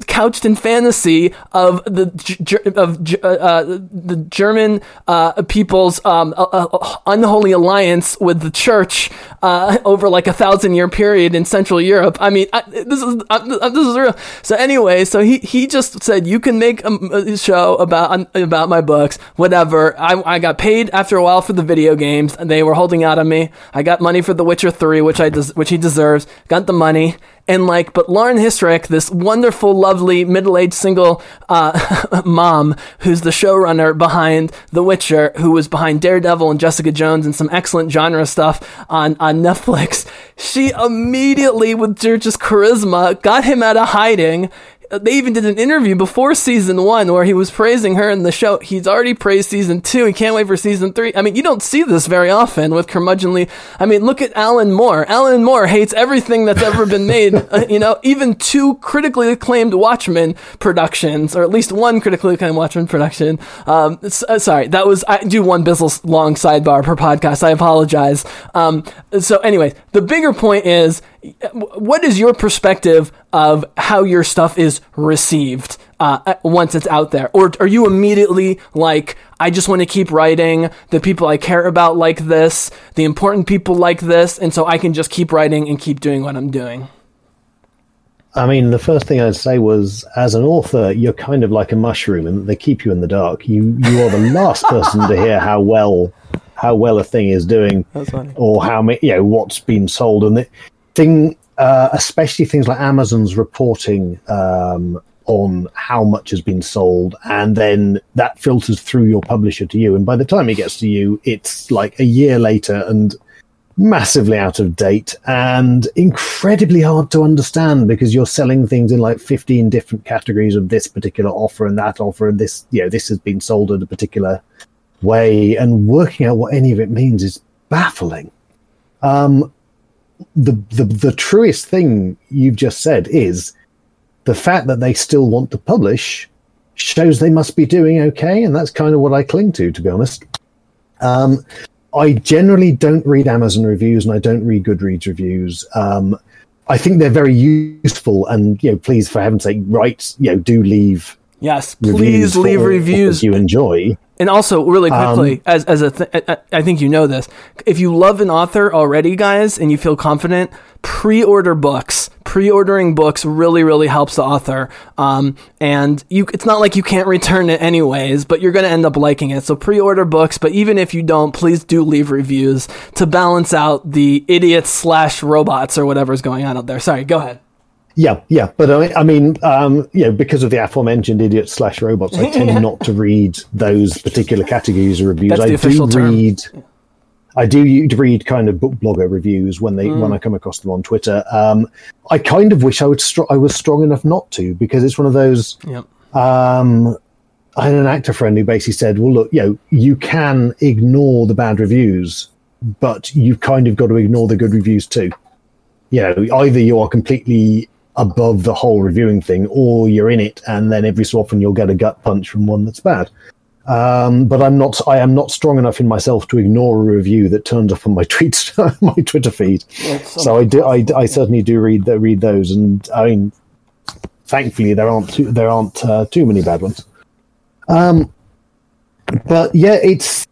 couched in fantasy of the of uh, uh, the German uh, people's um, uh, uh, unholy alliance with the church uh, over like a thousand year period in Central Europe. I mean, I, this is uh, this is real. So anyway, so he he just said you can make a, a show about about my books, whatever. I, I got paid after a while for the video games, they were holding out on me. I got money for The Witcher Three, which I des- which he deserves. Got the money. And like, but Lauren Hissrich, this wonderful, lovely, middle-aged single uh, mom, who's the showrunner behind The Witcher, who was behind Daredevil and Jessica Jones and some excellent genre stuff on on Netflix, she immediately, with just charisma, got him out of hiding they even did an interview before season one where he was praising her in the show. He's already praised season two. He can't wait for season three. I mean, you don't see this very often with curmudgeonly. I mean, look at Alan Moore. Alan Moore hates everything that's ever been made. uh, you know, even two critically acclaimed Watchmen productions, or at least one critically acclaimed Watchmen production. Um, uh, sorry, that was I do one business long sidebar per podcast. I apologize. Um, so, anyway, the bigger point is what is your perspective of how your stuff is received uh, once it's out there? Or are you immediately like i just want to keep writing. The people i care about like this. The important people like this. And so i can just keep writing and keep doing what i'm doing I mean, the first thing I'd say was, as an author, you're kind of like a mushroom, and they keep you in the dark. You you are the last person to hear how well how well a thing is doing, or how many you know what's been sold, and the thing, uh, especially things like Amazon's reporting um, on how much has been sold, and then that filters through your publisher to you, and by the time it gets to you, it's like a year later, and massively out of date and incredibly hard to understand because you're selling things in like 15 different categories of this particular offer and that offer and this you know this has been sold in a particular way. And working out what any of it means is baffling. Um the the, the truest thing you've just said is the fact that they still want to publish shows they must be doing okay and that's kind of what i cling to to be honest um I generally don't read Amazon reviews and I don't read Goodreads reviews. Um, I think they're very useful, and you know, please, for heaven's sake, write. You know, do leave. Yes, please leave reviews. you enjoy. And also, really Um, quickly, as as a, th- I- I think you know this. If you love an author already, guys, and you feel confident, pre-order books. Pre-ordering books really, really helps the author. Um, and you, it's not like you can't return it anyways, but you're going to end up liking it. So pre-order books. But even if you don't, please do leave reviews to balance out the idiots slash robots or whatever's going on out there. Sorry, go ahead. Yeah, yeah, but I, I mean, um, you know, because of the aforementioned idiots slash robots, I tend not to read those particular categories of reviews. I do term. read, I do read kind of book blogger reviews when they Mm. when I come across them on Twitter. Um, I kind of wish I would str- I was strong enough not to because it's one of those. Yep. Um, I had an actor friend who basically said, "Well, look, you know, you can ignore the bad reviews, but you've kind of got to ignore the good reviews too. You know, either you are completely above the whole reviewing thing, or you're in it, and then every so often you'll get a gut punch from one that's bad." Um, but I'm not. I am not strong enough in myself to ignore a review that turns up on my tweets, my Twitter feed. So I do. I, I certainly do read the, read those, and I mean, thankfully there aren't too, there aren't uh, too many bad ones. Um, but yeah, it's.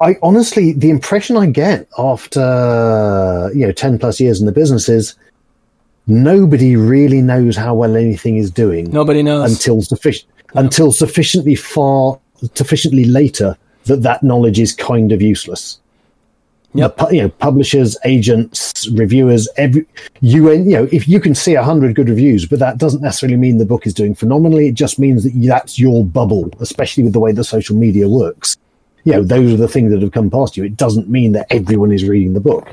I honestly, the impression I get after you know ten plus years in the business is nobody really knows how well anything is doing Nobody knows. until sufficient until sufficiently far sufficiently later that that knowledge is kind of useless. Yep. The you know, publishers, agents, reviewers, every you you know, if you can see a hundred good reviews, but that doesn't necessarily mean the book is doing phenomenally. It just means that that's your bubble, especially with the way that social media works. You know, those are the things that have come past you. It doesn't mean that everyone is reading the book.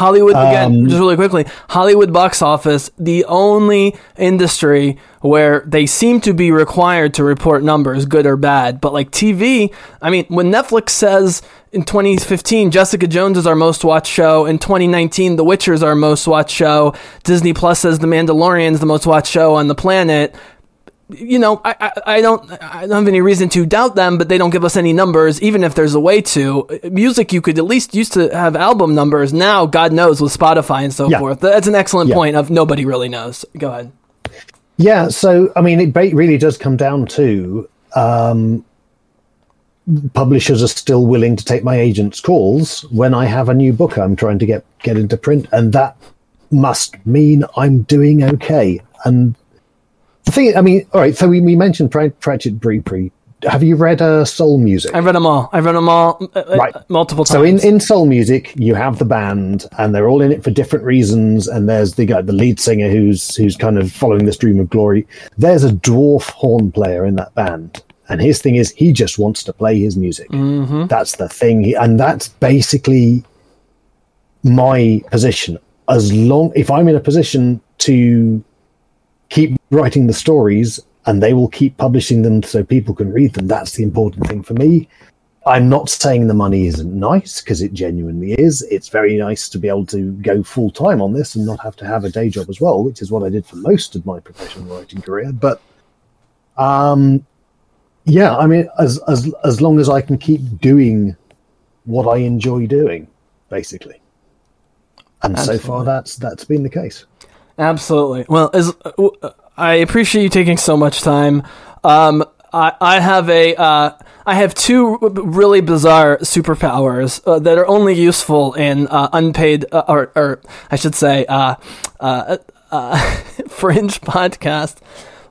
Hollywood again, Um, just really quickly. Hollywood box office, the only industry where they seem to be required to report numbers, good or bad. But like TV, I mean, when Netflix says in 2015 Jessica Jones is our most watched show, in 2019 The Witcher is our most watched show, Disney Plus says The Mandalorian is the most watched show on the planet. You know, I, I, I don't I don't have any reason to doubt them, but they don't give us any numbers, even if there's a way to. Music, you could at least used to have album numbers. Now, God knows with Spotify and so Yeah. forth. That's an excellent Yeah. point of nobody really knows. Go ahead. Yeah, so I mean, it really does come down to um, publishers are still willing to take my agent's calls when I have a new book I'm trying to get get into print, and that must mean I'm doing okay. And the thing, I mean, all right. So we, we mentioned Prat- Pratchett Breepree. Have you read uh, Soul Music? I've read them all. I've read them all uh, uh, Right. multiple times. So in, in soul music, you have the band, and they're all in it for different reasons. And there's the guy, the lead singer, who's who's kind of following this dream of glory. There's a dwarf horn player in that band, and his thing is he just wants to play his music. That's the thing, He- and that's basically my position. As long if I'm in a position to keep writing the stories and they will keep publishing them so people can read them, that's the important thing for me. I'm not saying the money isn't nice because it genuinely is. It's very nice to be able to go full time on this and not have to have a day job as well, which is what I did for most of my professional writing career. But um, yeah, I mean, as as as long as I can keep doing what I enjoy doing, basically. And so far, that's that's been the case. Absolutely. Well, as uh, I appreciate you taking so much time. Um, I, I have a uh, I have two really bizarre superpowers uh, that are only useful in uh, unpaid uh, or, or I should say uh, fringe podcast.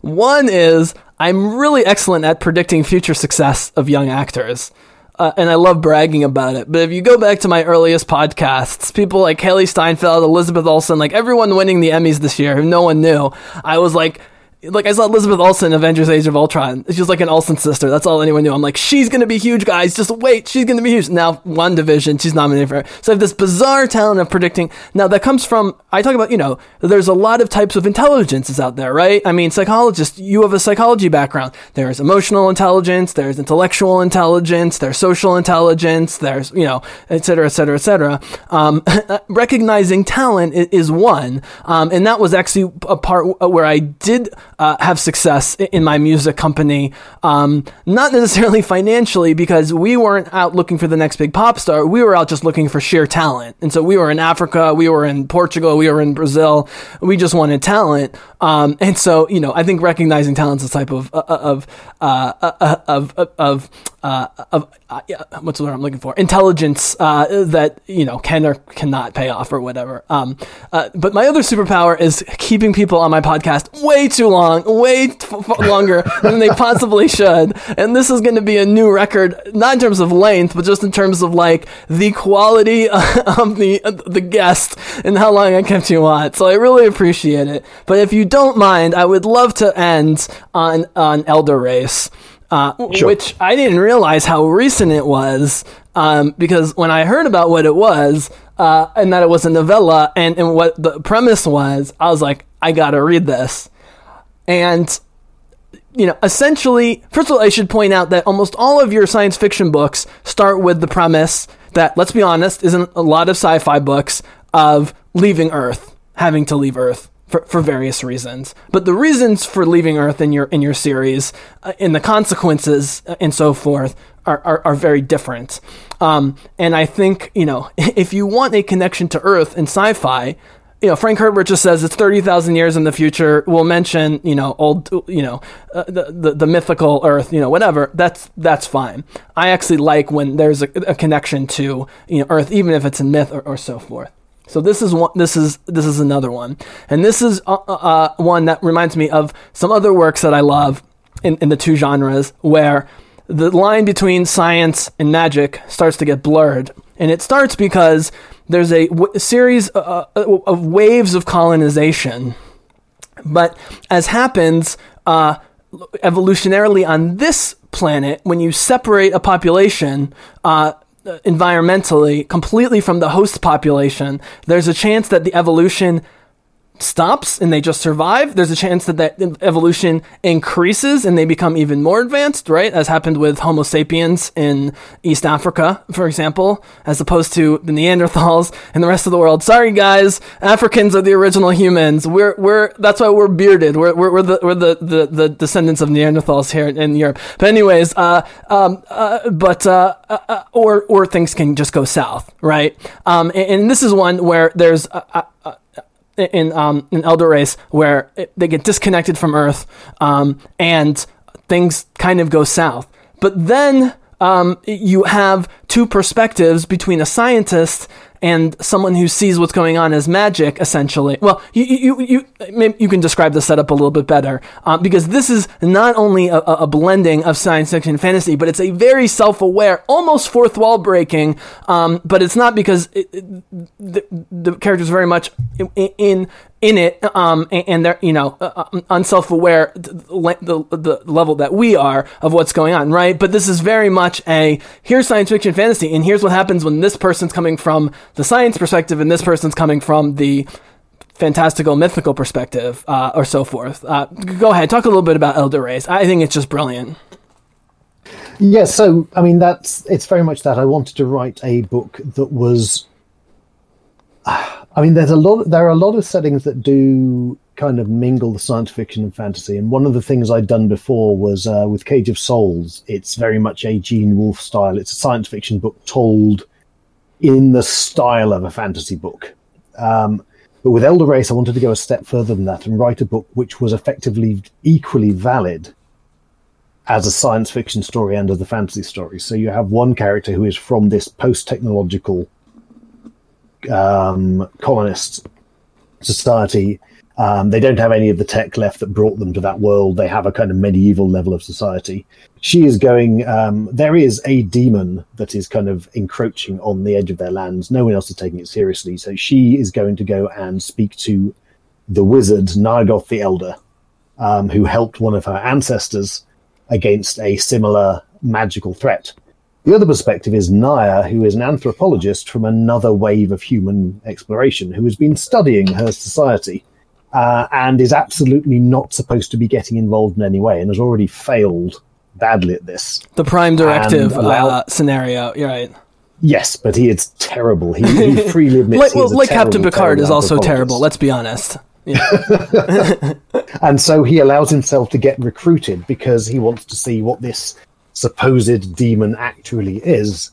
One is I'm really excellent at predicting future success of young actors. Uh, and I love bragging about it. But if you go back to my earliest podcasts, people like Hailee Steinfeld, Elizabeth Olsen, like everyone winning the Emmys this year, who no one knew, I was like, like I saw Elizabeth Olsen Avengers: Age of Ultron. She's like an Olsen sister. That's all anyone knew. I'm like, she's gonna be huge, guys. Just wait, she's gonna be huge. Now, WandaVision, she's nominated for. So I have this bizarre talent of predicting. Now that comes from I talk about you know there's a lot of types of intelligences out there, right? I mean, psychologists. You have a psychology background. There's emotional intelligence. There's intellectual intelligence. There's social intelligence. There's you know, et cetera, et cetera, et cetera. Um, recognizing talent i- is one, um, and that was actually a part where I did uh, have success in my music company. Um, not necessarily financially, because we weren't out looking for the next big pop star. We were out just looking for sheer talent, and so we were in Africa, we were in Portugal, we were in Brazil. We just wanted talent, um, and so you know, I think recognizing talent is a type of uh, of uh, uh, of of of, uh, of uh, what's the word I'm looking for? Intelligence uh, that you know can or cannot pay off or whatever. Um, uh, but my other superpower is keeping people on my podcast way too long, way longer than they possibly should. And this is going to be a new record, not in terms of length, but just in terms of like the quality of the the guest and how long I kept you on. So I really appreciate it. But if you don't mind, I would love to end on on Elder Race uh, which I didn't realize how recent it was um, because when I heard about what it was uh, and that it was a novella and, and what the premise was, I was like, I gotta read this. And you know, essentially, first of all, I should point out that almost all of your science fiction books start with the premise that, let's be honest, isn't a lot of sci-fi books of leaving Earth, having to leave Earth for, for various reasons. But the reasons for leaving Earth in your in your series, uh, in the consequences uh, and so forth, are, are, are very different. Um, and I think you know, if you want a connection to Earth in sci-fi, you know, Frank Herbert just says it's 30,000 years in the future. We'll mention, you know, old, you know, uh, the, the, the mythical Earth, you know, whatever. That's, that's fine. I actually like when there's a, a connection to, you know, Earth, even if it's in myth or, or so forth. So this is one. This is this is another one, and this is uh, uh, one that reminds me of some other works that I love in, in the two genres, where the line between science and magic starts to get blurred, and it starts because there's a w- series uh, of waves of colonization, but as happens uh, evolutionarily on this planet, when you separate a population. Uh, environmentally completely from the host population, there's a chance that the evolution stops and they just survive. There's a chance that that evolution increases and they become even more advanced, right? As happened with Homo sapiens in East Africa, for example, as opposed to the Neanderthals and the rest of the world. Sorry, guys, Africans are the original humans. We're we're that's why we're bearded. We're we're, we're the we're the, the, the descendants of Neanderthals here in Europe. But anyways, uh, um, uh, but uh, uh, or or things can just go south, right? Um, and, and this is one where there's. Uh, uh, in um, in Elder Race where it, they get disconnected from Earth um, and things kind of go south. But then um, you have two perspectives between a scientist and someone who sees what's going on as magic, essentially. Well, you you you maybe you can describe the setup a little bit better um, because this is not only a, a blending of science fiction and fantasy, but it's a very self-aware, almost fourth wall breaking. Um, but it's not because it, it, the, the characters very much in, in in it, um, and they're you know uh, uh unself-aware the, the, the level that we are of what's going on, right? But this is very much a here's science fiction fantasy, and here's what happens when this person's coming from the science perspective, and this person's coming from the fantastical mythical perspective, uh, or so forth. Uh, go ahead, talk a little bit about Elder Race. I think it's just brilliant. Yeah, so I mean that's it's very much that I wanted to write a book that was I mean, there's a lot. There are a lot of settings that do kind of mingle the science fiction and fantasy. And one of the things I'd done before was uh, with Cage of Souls. It's very much a Gene Wolfe style. It's a science fiction book told in the style of a fantasy book. Um, but with Elder Race, I wanted to go a step further than that and write a book which was effectively equally valid as a science fiction story and as a fantasy story. So you have one character who is from this post technological um, colonist society. Um, they don't have any of the tech left that brought them to that world. They have a kind of medieval level of society. She is going. Um, there is a demon that is kind of encroaching on the edge of their lands. No one else is taking it seriously. So she is going to go and speak to the wizard Nargoth the Elder, um, who helped one of her ancestors against a similar magical threat. The other perspective is Naya, who is an anthropologist from another wave of human exploration, who has been studying her society uh, and is absolutely not supposed to be getting involved in any way and has already failed badly at this. The prime directive uh, scenario, you're right. Yes, but he is terrible. He, he freely admits. like, well, like terrible, Captain Picard is also terrible. Let's be honest. Yeah. and so he allows himself to get recruited because he wants to see what this supposed demon actually is.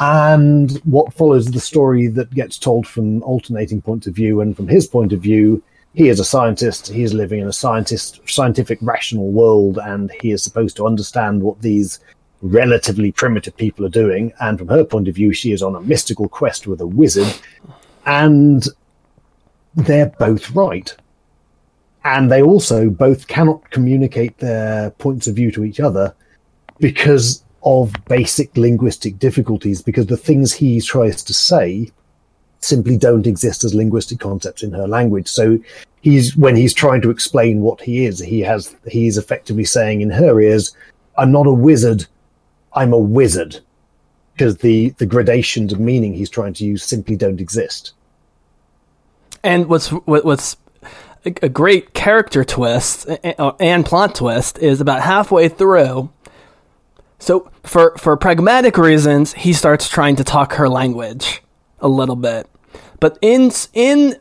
And what follows the story that gets told from alternating points of view, and from his point of view, he is a scientist. He is living in a scientist, scientific, rational world, and he is supposed to understand what these relatively primitive people are doing. And from her point of view, she is on a mystical quest with a wizard, and they're both right. And they also both cannot communicate their points of view to each other because of basic linguistic difficulties, because the things he tries to say simply don't exist as linguistic concepts in her language. So he's when he's trying to explain what he is, he has he's effectively saying in her ears, I'm not a wizard, I'm a wizard. Because the, the gradations of meaning he's trying to use simply don't exist. And what's what's a great character twist and plot twist is about halfway through so for for pragmatic reasons, he starts trying to talk her language a little bit. But in in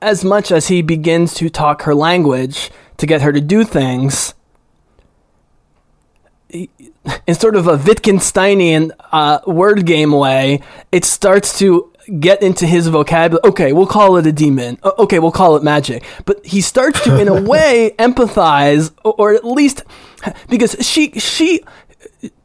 as much as he begins to talk her language to get her to do things, in sort of a Wittgensteinian uh, word game way, it starts to get into his vocabulary. Okay, we'll call it a demon. Okay, we'll call it magic. But he starts to, in a way, empathize, or at least because she she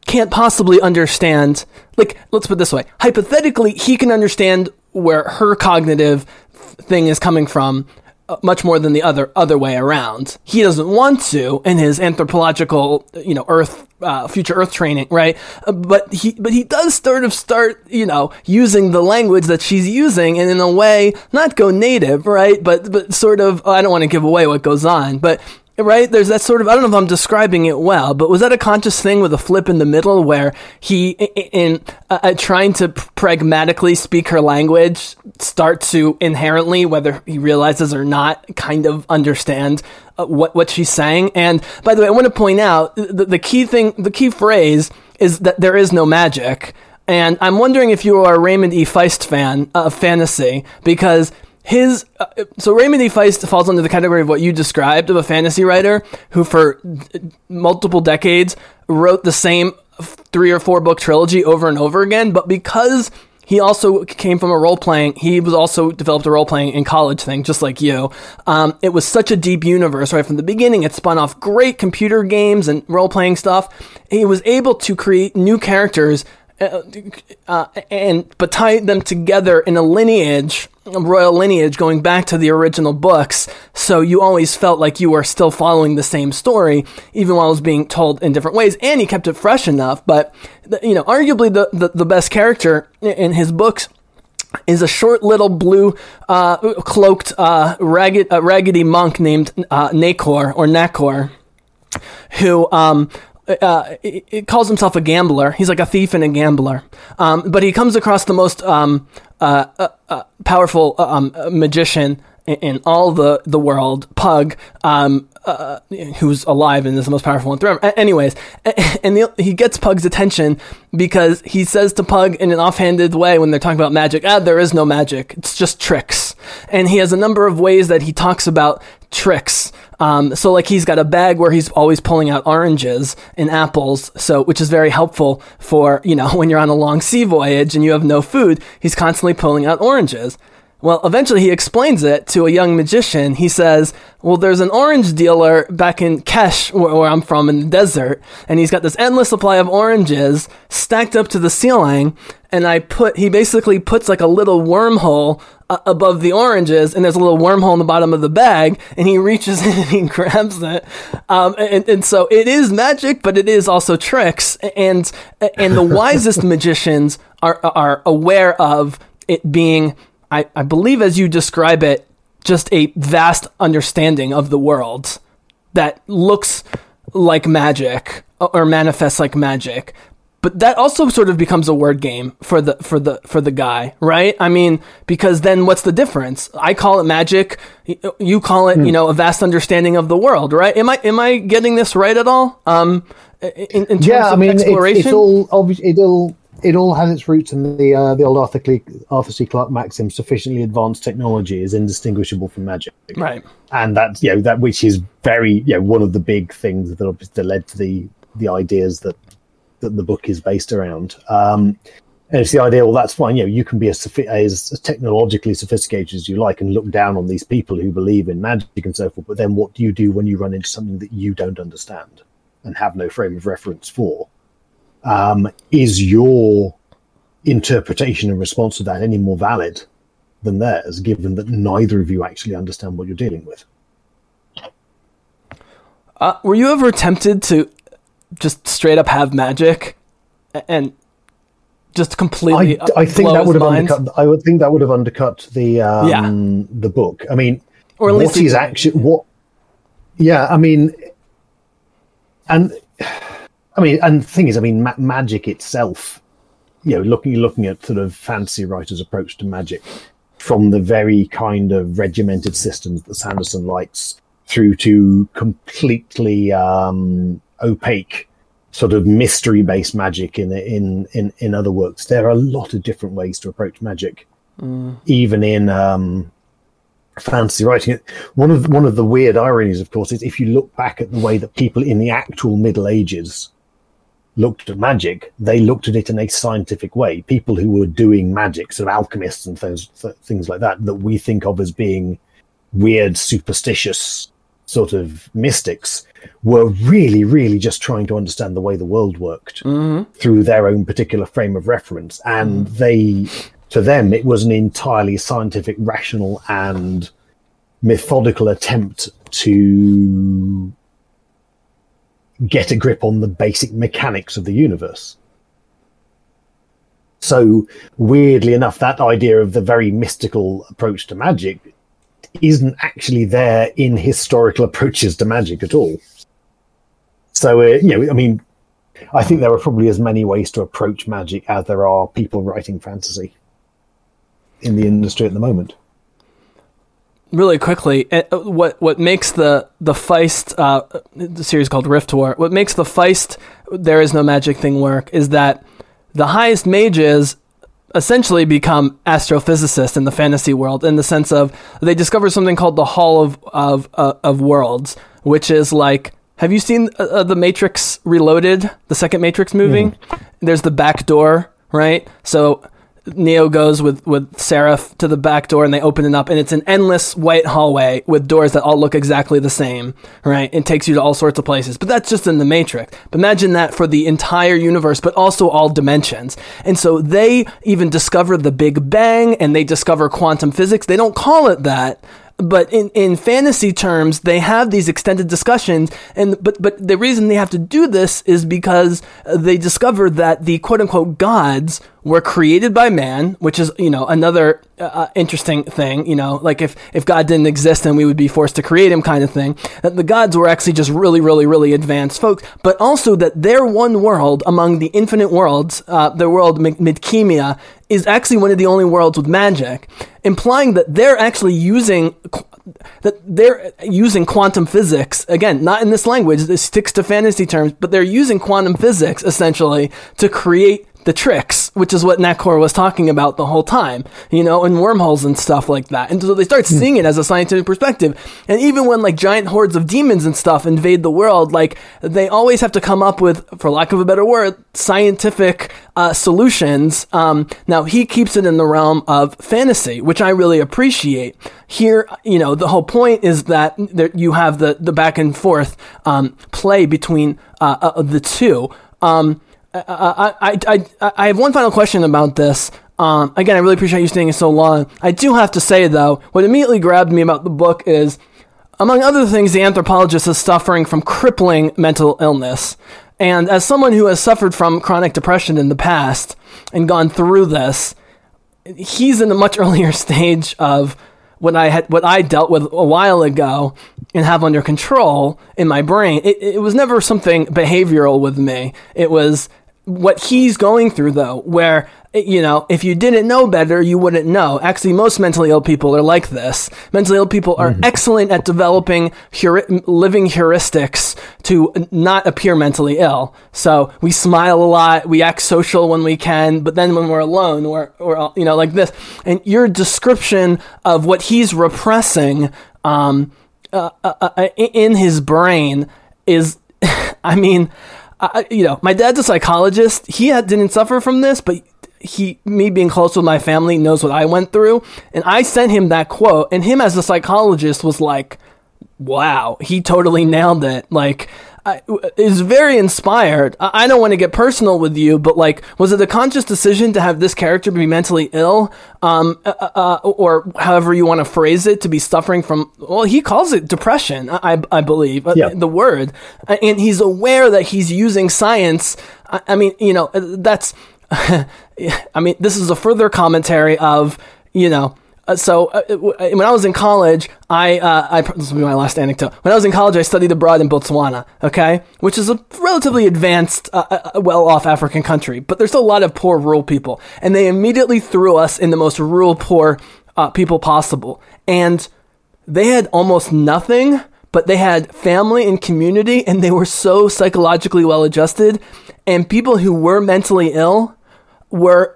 can't possibly understand like let's put it this way. Hypothetically he can understand where her cognitive thing is coming from uh, much more than the other other way around. He doesn't want to in his anthropological you know earth uh, future earth training right? Uh, but he but he does sort of start you know using the language that she's using and in a way not go native right? But but sort of i don't want to give away what goes on but right? There's that sort of I don't know if I'm describing it well, but was that a conscious thing with a flip in the middle where he, in, uh, uh, trying to pragmatically speak her language, start to inherently, whether he realizes or not, kind of understand uh, what what she's saying? And by the way, I want to point out the, the key thing, the key phrase is that there is no magic. And I'm wondering if you are a Raymond E. Feist fan of fantasy because his uh, so Raymond E. Feist falls under the category of what you described of a fantasy writer who, for multiple decades, wrote the same three or four book trilogy over and over again. But because he also came from a role playing. He was also developed a role playing in college thing, just like you. Um, it was such a deep universe right from the beginning. It spun off great computer games and role playing stuff. He was able to create new characters uh, and but tie them together in a lineage, a royal lineage going back to the original books. So you always felt like you were still following the same story, even while it was being told in different ways. And he kept it fresh enough. But you know, arguably the the, the best character in his books is a short little blue uh, cloaked uh, ragged uh, raggedy monk named uh, Nakor or Nakor, who um, uh, it calls himself a gambler. He's like a thief and a gambler. Um, but he comes across the most um, uh, uh, uh powerful uh, um, magician in, in, all the, the world, Pug, um, uh, who's alive and is the most powerful one through. Anyways, and the, he gets Pug's attention because he says to Pug in an offhanded way when they're talking about magic, ah, there is no magic. It's just tricks. And he has a number of ways that he talks about tricks. Um, so like he's got a bag where he's always pulling out oranges and apples, so which is very helpful for you know when you're on a long sea voyage and you have no food. He's constantly pulling out oranges. Well, eventually he explains it to a young magician. He says, Well, there's an orange dealer back in Kesh, where, where, I'm from in the desert, and he's got this endless supply of oranges stacked up to the ceiling. And I put, he basically puts like a little wormhole uh, above the oranges, and there's a little wormhole in the bottom of the bag, and he reaches in and he grabs it. Um, and, and so it is magic, but it is also tricks. And, and the wisest magicians are, are aware of it being I, I believe, as you describe it, just a vast understanding of the world that looks like magic or manifests like magic. But that also sort of becomes a word game for the for the for the guy, right? I mean, because then what's the difference? I call it magic, you call it, mm. you know, a vast understanding of the world, right? Am I am I getting this right at all? Um, in, in terms yeah, I mean, exploration? It's, it's all obviously it'll it all has its roots in the uh, the old Arthur, Cle- Arthur C. Clarke maxim: sufficiently advanced technology is indistinguishable from magic. Right. And that's you know that which is very you know one of the big things that that led to the the ideas that that the book is based around. Um, and it's the idea, well, that's fine. You know, you can be as, as technologically sophisticated as you like and look down on these people who believe in magic and so forth. But then what do you do when you run into something that you don't understand and have no frame of reference for? um, is your interpretation and response to that any more valid than theirs, given that neither of you actually understand what you're dealing with? Uh, were you ever tempted to just straight up have magic and just completely? I, I think that would have minds? undercut. I would think that would have undercut the um, yeah. the book. I mean, or at least what is actually what? Yeah, I mean, and I mean, and the thing is, I mean, ma- magic itself, you know, looking looking at sort of fantasy writers' approach to magic, from the very kind of regimented systems that Sanderson likes, through to completely um, opaque, sort of mystery-based magic in in in in other works. There are a lot of different ways to approach magic, mm. even in um, fantasy writing. One of one of the weird ironies, of course, is if you look back at the way that people in the actual Middle Ages looked at magic, they looked at it in a scientific way. People who were doing magic, sort of alchemists and things, things like that, that we think of as being weird, superstitious sort of mystics, were really, really just trying to understand the way the world worked mm-hmm. through their own particular frame of reference. And mm. they, to them, it was an entirely scientific, rational, and methodical attempt to get a grip on the basic mechanics of the universe. So, weirdly enough, that idea of the very mystical approach to magic isn't actually there in historical approaches to magic at all. So, uh, you know, I mean, I think there are probably as many ways to approach magic as there are people writing fantasy in the industry at the moment really quickly, uh, what what makes the the Feist uh, the series called Rift War? What makes the Feist there is no magic thing work is that the highest mages essentially become astrophysicists in the fantasy world in the sense of they discover something called the Hall of of uh, of Worlds, which is like. Have you seen uh, uh the Matrix Reloaded, the second Matrix movie? Mm. There's the back door, right? So Neo goes with with Seraph to the back door and they open it up and it's an endless white hallway with doors that all look exactly the same, right? It takes you to all sorts of places. But that's just in the Matrix. But imagine that for the entire universe, but also all dimensions. And so they even discover the Big Bang and they discover quantum physics. They don't call it that, but in, in fantasy terms, they have these extended discussions, and but but the reason they have to do this is because they discover that the quote unquote gods were created by man, which is you know another uh, interesting thing. You know, like if if God didn't exist, then we would be forced to create him, kind of thing. That the gods were actually just really, really, really advanced folks, but also that their one world among the infinite worlds, uh, the world Midkemia, is actually one of the only worlds with magic, implying that they're actually using that they're using quantum physics again, not in this language. This sticks to fantasy terms, but they're using quantum physics essentially to create the tricks, which is what Nakor was talking about the whole time, you know, and wormholes and stuff like that. And so they start seeing it as a scientific perspective. And even when like giant hordes of demons and stuff invade the world, like they always have to come up with, for lack of a better word, scientific uh, solutions. Um, now he keeps it in the realm of fantasy, which I really appreciate. Here, you know, the whole point is that there, you have the the back and forth um, play between uh, uh, the two. Um, I, I, I, I have one final question about this. Um, again, I really appreciate you staying so long. I do have to say, though, what immediately grabbed me about the book is, among other things, the anthropologist is suffering from crippling mental illness. And as someone who has suffered from chronic depression in the past and gone through this, he's in a much earlier stage of what I had, what I dealt with a while ago and have under control in my brain. It, it was never something behavioral with me. It was what he's going through though where you know if you didn't know better you wouldn't know. Actually most mentally ill people are like this. Mentally ill people are mm-hmm. excellent at developing living heuristics to not appear mentally ill. So we smile a lot we act social when we can but then when we're alone we're, we're you know like this. And your description of what he's repressing um, uh, uh, uh, in his brain is i mean I, you know, my dad's a psychologist. He had, didn't suffer from this, but he, me being close with my family, knows what I went through. And I sent him that quote, and him as a psychologist was like, "Wow, he totally nailed it." Like, I, is very inspired. I, I don't want to get personal with you, but like, was it a conscious decision to have this character be mentally ill, um, uh, uh, uh or however you want to phrase it, to be suffering from? Well, he calls it depression. I, I believe uh, yeah. the word, and he's aware that he's using science. I, I mean, you know, that's. I mean, this is a further commentary of you know uh, so uh, when I was in college, I, uh, I this will be my last anecdote. When I was in college, I studied abroad in Botswana, okay, which is a relatively advanced, uh, uh, well-off African country, but there's a lot of poor rural people, and they immediately threw us in the most rural poor uh, people possible, and they had almost nothing, but they had family and community, and they were so psychologically well adjusted, and people who were mentally ill were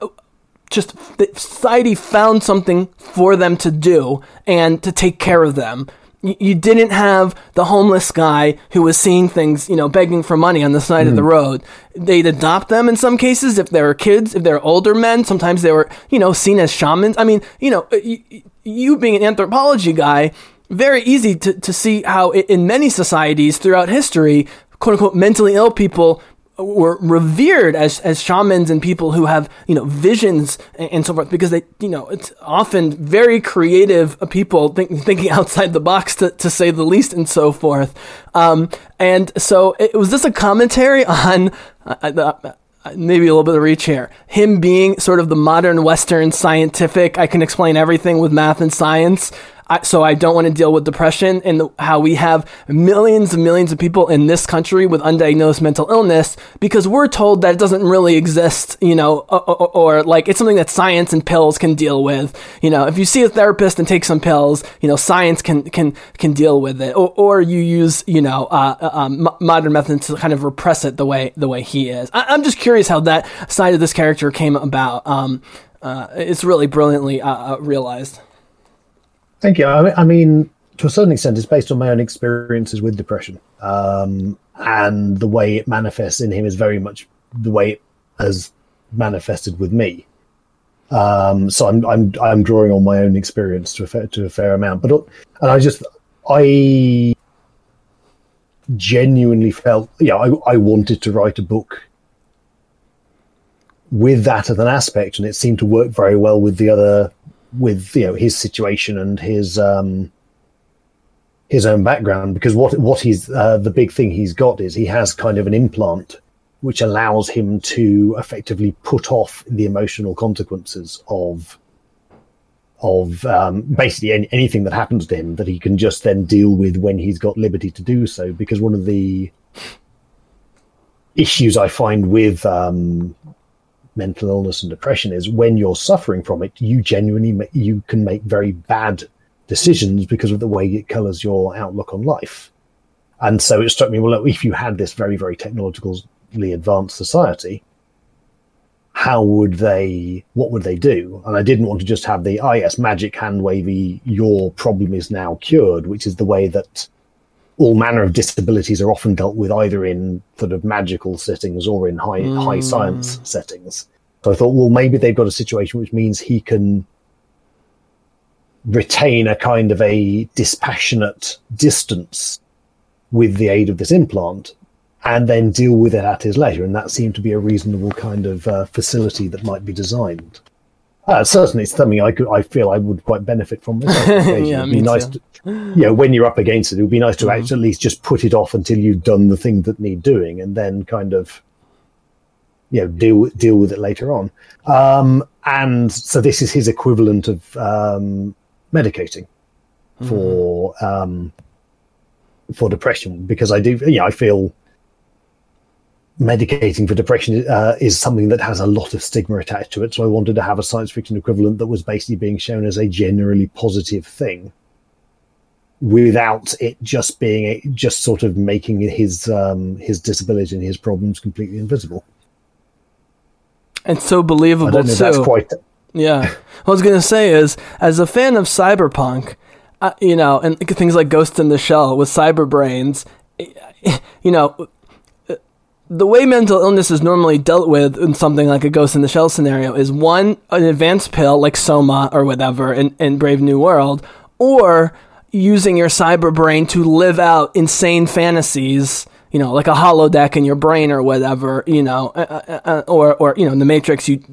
just society found something for them to do and to take care of them. You didn't have the homeless guy who was seeing things, you know, begging for money on the side mm. of the hmm. road. They'd adopt them in some cases if they were kids, if they're older men. Sometimes they were, you know, seen as shamans. I mean, you know, you, you being an anthropology guy, very easy to, to see how in many societies throughout history, quote unquote, mentally ill people were revered as as shamans and people who have you know visions and, and so forth because they you know it's often very creative people think, thinking outside the box to, to say the least and so forth um, and so it, was this a commentary on uh, uh, maybe a little bit of reach here. Him being sort of the modern Western scientific, I can explain everything with math and science. I, so I don't want to deal with depression and the, how we have millions and millions of people in this country with undiagnosed mental illness because we're told that it doesn't really exist, you know, or, or, or, like it's something that science and pills can deal with. You know, if you see a therapist and take some pills, you know, science can can can deal with it, or, or you use you know uh, uh um, modern methods to kind of repress it the way the way he is. I, am just curious how that side of this character came about. Um, uh, it's really brilliantly uh, uh, realized. Thank you. I mean, to a certain extent, it's based on my own experiences with depression, um, and the way it manifests in him is very much the way it has manifested with me. Um, so I'm I'm I'm drawing on my own experience to a fair, to a fair amount, but and I just I genuinely felt yeah I I wanted to write a book with that as an aspect, and it seemed to work very well with the other with you know his situation and his um his own background because what what he's uh, the big thing he's got is he has kind of an implant which allows him to effectively put off the emotional consequences of of um, basically any, anything that happens to him that he can just then deal with when he's got liberty to do so. Because one of the issues I find with um, mental illness and depression is when you're suffering from it you genuinely you can make very bad decisions because of the way it colors your outlook on life. And so it struck me well if you had this very very technologically advanced society how would they what would they do? And i didn't want to just have the ah yes magic hand wavy your problem is now cured which is the way that all manner of disabilities are often dealt with either in sort of magical settings or in high high science settings so i thought well maybe they've got a situation which means he can retain a kind of a dispassionate distance with the aid of this implant and then deal with it at his leisure. And that seemed to be a reasonable kind of uh, facility that might be designed. Uh, certainly, it's something I could. I feel I would quite benefit from. This Yeah, It'd be nice too. to, you know, when you're up against it, it would be nice to Mm-hmm. actually at least just put it off until you've done the thing that need doing, and then kind of, you know, deal with- deal with it later on. Um, and so this is his equivalent of um, medicating for um, for depression because I do. Yeah, I feel medicating for depression uh, is something that has a lot of stigma attached to it. So I wanted to have a science fiction equivalent that was basically being shown as a generally positive thing, without it just being a, just sort of making his um, his disability and his problems completely invisible. And so I believable don't know if that's quite. Yeah. What I was going to say is, as a fan of cyberpunk, uh, you know, and things like Ghost in the Shell with cyber brains, you know, the way mental illness is normally dealt with in something like a Ghost in the Shell scenario is one, an advanced pill like Soma or whatever in, in Brave New World, or using your cyber brain to live out insane fantasies you know, like a holodeck in your brain or whatever, you know, uh, uh, uh, or or you know, in the Matrix. You,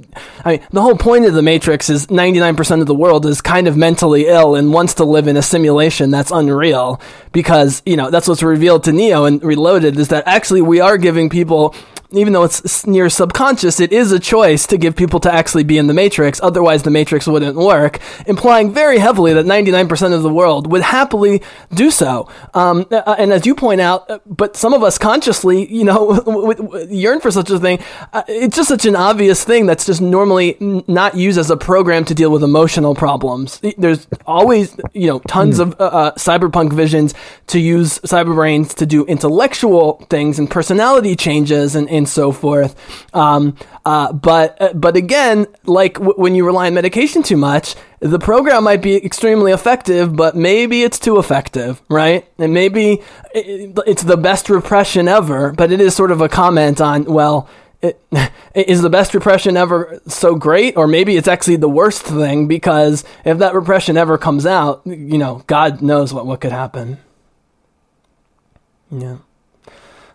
I mean, the whole point of the Matrix is ninety nine percent of the world is kind of mentally ill and wants to live in a simulation that's unreal because you know that's what's revealed to Neo and Reloaded is that actually we are giving people. Even though it's near subconscious, it is a choice to give people to actually be in the Matrix. Otherwise, the Matrix wouldn't work, implying very heavily that 99% of the world would happily do so. Um, and as you point out, uh, but some of us consciously, you know, yearn for such a thing. Uh, it's just such an obvious thing that's just normally not used as a program to deal with emotional problems. There's always, you know, tons of uh, uh, cyberpunk visions to use cyberbrains to do intellectual things and personality changes and, and so forth. Um, uh, but uh, but again, like w- when you rely on medication too much, the program might be extremely effective, but maybe it's too effective, right? And maybe it, it's the best repression ever, but it is sort of a comment on well. It, is the best repression ever so great or maybe it's actually the worst thing because if that repression ever comes out you know god knows what what could happen yeah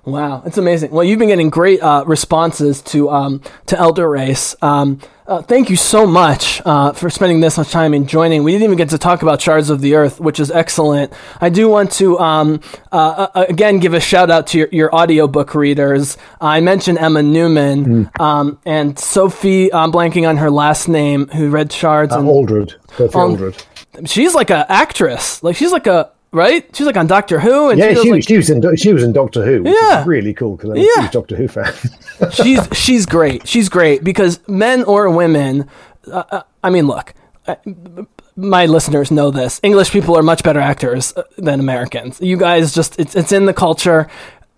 Wow, it's amazing. Well, you've been getting great uh, responses to um, to Elder Race. Um, uh, thank you so much uh, for spending this much time and joining. We didn't even get to talk about Shards of the Earth, which is excellent. I do want to um, uh, uh, again give a shout out to your, your audiobook readers. I mentioned Emma Newman um, and Sophie. I'm blanking on her last name. Who read Shards? Uh, and Aldred, Sophie Um, Aldred. she's like an actress. Like she's like a right. She's like on Doctor Who, and Yeah, she, like, she was in she was in Doctor Who. Which Yeah. is really cool because I'm Yeah. a huge Doctor Who fan. she's she's great. She's great because men or women. Uh, uh, I mean, look, uh, my listeners know this. English people are much better actors uh, than Americans. You guys just it's it's in the culture.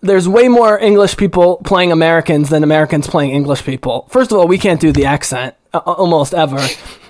There's way more English people playing Americans than Americans playing English people. First of all, we can't do the accent uh, almost ever.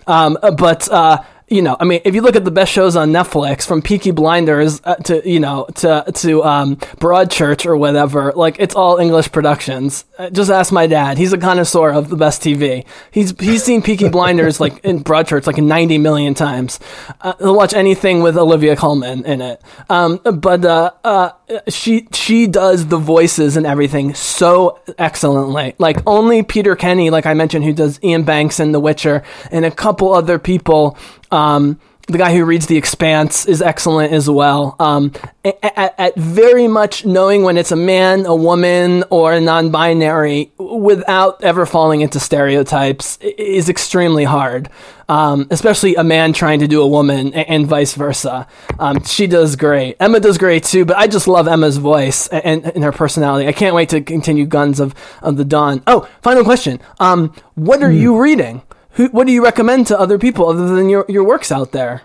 Um, but uh, you know, I mean, if you look at the best shows on Netflix, from Peaky Blinders uh, to you know to to um, Broadchurch or whatever, like it's all English productions. Uh, just ask my dad; he's a connoisseur of the best TV. He's he's seen Peaky Blinders like in Broadchurch like ninety million times. Uh, he'll watch anything with Olivia Colman in it. Um, but uh, uh, she she does the voices and everything so excellently. Like only Peter Kenny, like I mentioned, who does Iain Banks in The Witcher, and a couple other people. Um, the guy who reads The Expanse is excellent as well. Um, at, at, very much knowing when it's a man, a woman, or a non-binary, without ever falling into stereotypes, is extremely hard. Um, especially a man trying to do a woman, and, and vice versa. Um, she does great. Emma does great too, but I just love Emma's voice and, and, her personality. I can't wait to continue Guns of, of the Dawn. Oh, final question. Um, what are mm. you reading? Who, what do you recommend to other people other than your, your works out there?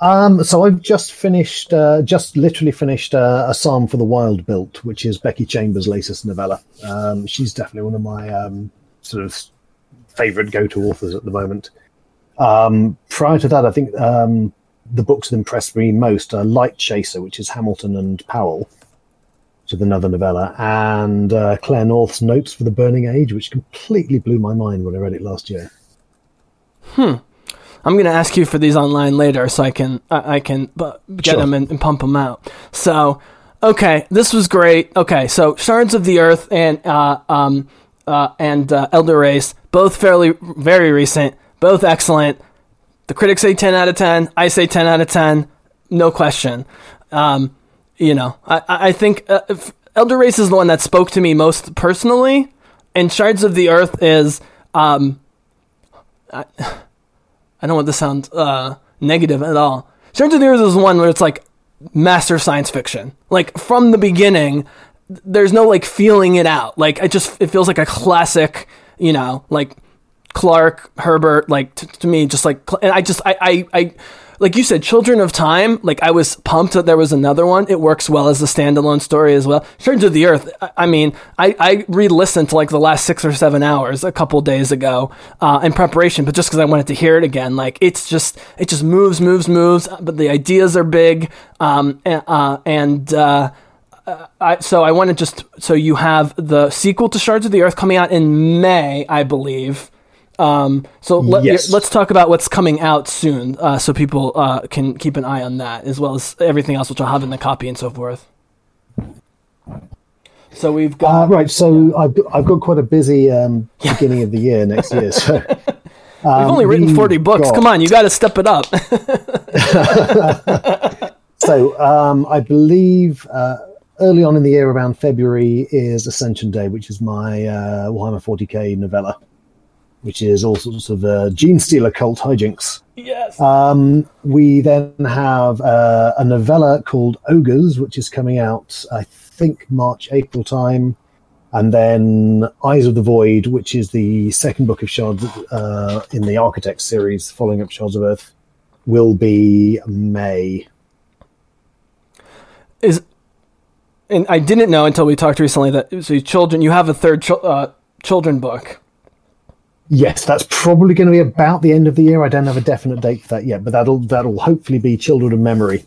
Um, so I've just finished, uh, just literally finished uh, a Psalm for the Wild Built, which is Becky Chambers' latest novella. Um, she's definitely one of my um, sort of favorite go-to authors at the moment. Um, prior to that, I think um, the books that impressed me most are Light Chaser, which is Hamilton and Powell, which is another novella, and uh, Claire North's Notes for the Burning Age, which completely blew my mind when I read it last year. Hmm. I'm going to ask you for these online later so I can I can get sure. them and, and, pump them out. So, okay, this was great. Okay, so Shards of the Earth and uh, um, uh, and uh, Elder Race, both fairly very recent, both excellent. The critics say 10 out of 10. I say 10 out of 10. No question. Um, you know, I, I think uh, Elder Race is the one that spoke to me most personally, and Shards of the Earth is. Um, I, I don't want to sound uh, negative at all. Strange of the Earth is one where it's like master science fiction. Like from the beginning, there's no like feeling it out. Like it just it feels like a classic, you know, like Clarke Herbert. Like t- to me, just like and I just I I. I like you said, Children of Time, like I was pumped that there was another one. It works well as a standalone story as well. Shards of the Earth, I, mean, I, I re listened to like the last six or seven hours a couple days ago uh, in preparation, but just because I wanted to hear it again. Like it's just, it just moves, moves, moves, but the ideas are big. Um, and, uh, and uh, I, so I want to just, so you have the sequel to Shards of the Earth coming out in May, I believe. Um, so let, yes. let's talk about what's coming out soon, uh, so people uh, can keep an eye on that, as well as everything else which I'll have in the copy and so forth. So we've got uh, right. So yeah. I've got, I've got quite a busy um, beginning of the year next year. So um, we've only written forty books. Got... Come on, you got to step it up. so um, I believe uh, early on in the year, around February, is Ascension Day, which is my uh, Warhammer 40k novella which is all sorts of uh, Genestealer cult hijinks. Yes. Um, we then have uh, a novella called Ogres, which is coming out, I think, March, April time. And then Eyes of the Void, which is the second book of Shards uh, in the Architect series, following up Shards of Earth, will be May. Is and I didn't know until we talked recently that so children you have a third ch- uh, children book Yes, that's probably going to be about the end of the year. I don't have a definite date for that yet, but that'll that'll hopefully be Children of Memory,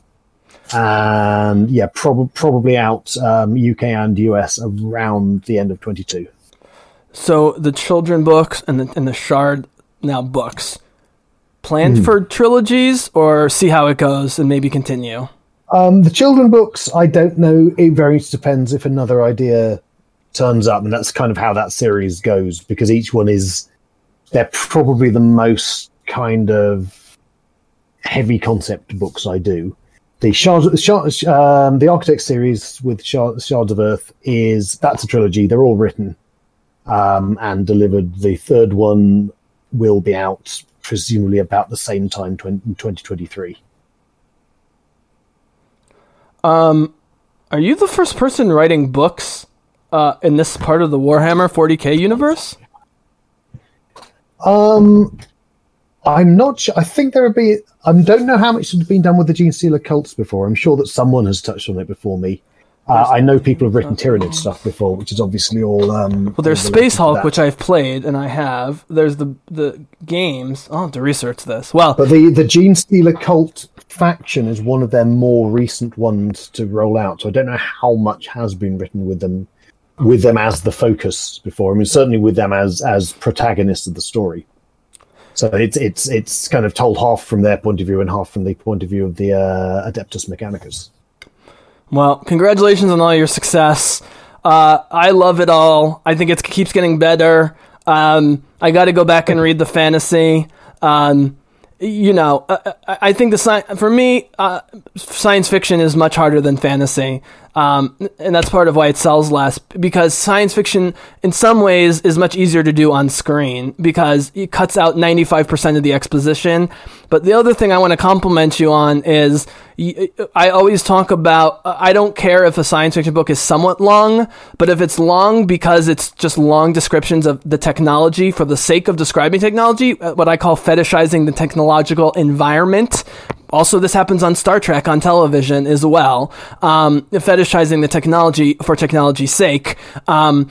and yeah, prob- probably out um, UK and US around the end of twenty two. So the children books and the and the shard now books planned mm. for trilogies or see how it goes and maybe continue. Um, the children books, I don't know. It very much depends if another idea turns up, and that's kind of how that series goes because each one is they're probably the most kind of heavy concept books I do. The Shards, Shards um, the Architect series with Shards, Shards of Earth is that's a trilogy. They're all written um, and delivered. The third one will be out presumably about the same time, 20, 2023. Um, are you the first person writing books uh, in this part of the Warhammer 40k universe? Um, I'm not sure. I think there would be. I don't know how much has been done with the Genestealer cults before. I'm sure that someone has touched on it before me. Uh, I know people have written Tyranid stuff before, which is obviously all. Um, Well, there's Space Hulk, which I've played and I have. There's the the games. I'll have to research this. Well, But the the Gene Stealer cult faction is one of their more recent ones to roll out. So I don't know how much has been written with them, with them as the focus before. I mean, certainly with them as as protagonists of the story. So it's it's it's kind of told half from their point of view and half from the point of view of the uh, Adeptus Mechanicus. Well, congratulations on all your success. Uh, I love it all. I think it keeps getting better. Um, I got to go back and read the fantasy. Um, you know, I, I I think the sci- for me, uh, science fiction is much harder than fantasy, um, and that's part of why it sells less. Because science fiction, in some ways, is much easier to do on screen because it cuts out ninety five percent of the exposition. But the other thing I want to compliment you on is I always talk about I don't care if a science fiction book is somewhat long, but if it's long because it's just long descriptions of the technology for the sake of describing technology, uh, what I call fetishizing the technological environment. Also, this happens on Star Trek on television as well. Um, fetishizing the technology for technology's sake. Um,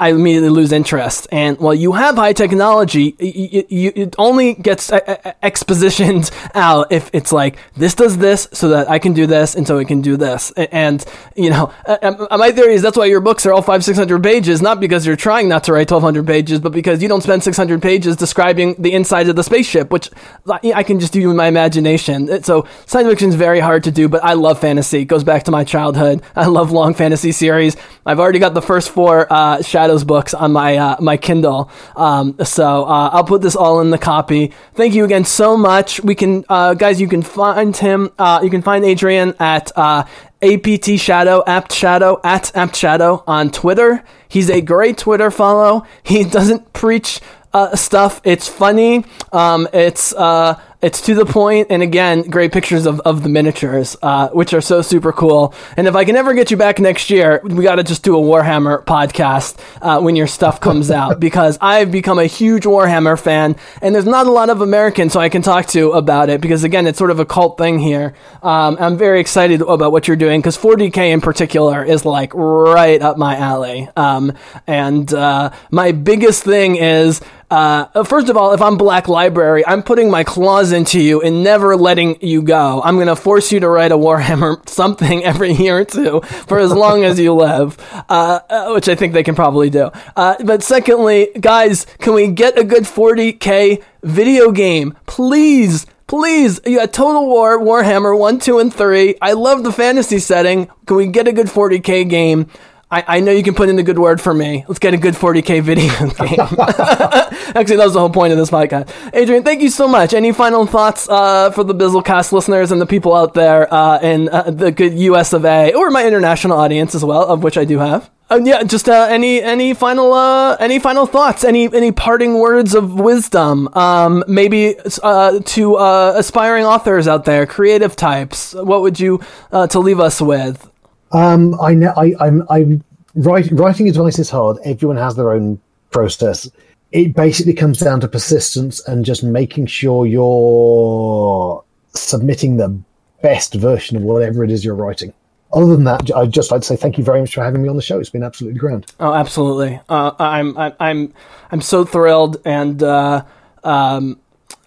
I immediately lose interest. And while you have high technology, it only gets uh, uh, expositioned out if it's like this does this so that I can do this and so it can do this. And you know, uh, uh, my theory is that's why your books are all five six hundred pages, not because you're trying not to write twelve hundred pages, but because you don't spend six hundred pages describing the inside of the spaceship, which I can just do in my imagination. It- So science fiction is very hard to do, but I love fantasy. It goes back to my childhood. I love long fantasy series. I've already got the first four uh, Shadows books on my uh, my Kindle, um, so uh, I'll put this all in the copy. Thank you again so much. We can, uh, guys, you can find him. Uh, you can find Adrian at. Uh, APT Shadow, Apt Shadow, at Apt Shadow on Twitter. He's a great Twitter follow. He doesn't preach uh, stuff. It's funny. Um, it's uh, it's to the point, and again, great pictures of, of the miniatures, uh, which are so super cool. And if I can ever get you back next year, we got to just do a Warhammer podcast uh, when your stuff comes out because I've become a huge Warhammer fan, and there's not a lot of Americans so I can talk to about it because again, it's sort of a cult thing here. Um, I'm very excited about what you're doing because 40k in particular is like right up my alley. Um, and uh, my biggest thing is. Uh, first of all, if I'm Black Library, I'm putting my claws into you and never letting you go. I'm going to force you to write a Warhammer something every year or two for as long as you live, uh, uh, which I think they can probably do. Uh, but secondly, guys, can we get a good 40k video game? Please. Please, you got Total War, Warhammer 1, 2, and 3. I love the fantasy setting. Can we get a good 40k game? I, I know you can put in a good word for me. Let's get a good 40k video game. Actually, that was the whole point of this podcast. Adrian, thank you so much. Any final thoughts uh, for the Bizzlecast listeners and the people out there uh, in uh, the good US of A or my international audience as well, of which I do have? Yeah, just uh, any any final uh, any final thoughts, any any parting words of wisdom, um, maybe uh, to uh, aspiring authors out there, creative types. What would you uh, to leave us with? Um, I know. I, I'm. I'm writing advice is hard. Everyone has their own process. It basically comes down to persistence and just making sure you're submitting the best version of whatever it is you're writing. Other than that, I'd just like to say thank you very much for having me on the show. It's been absolutely grand. Oh, absolutely. Uh, I'm, I'm, I'm, I'm so thrilled, and uh, um,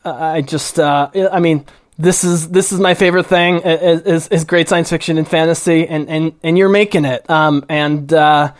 I just, uh, I mean, this is this is my favorite thing is, is, great science fiction and fantasy, and and and you're making it. Um, and uh,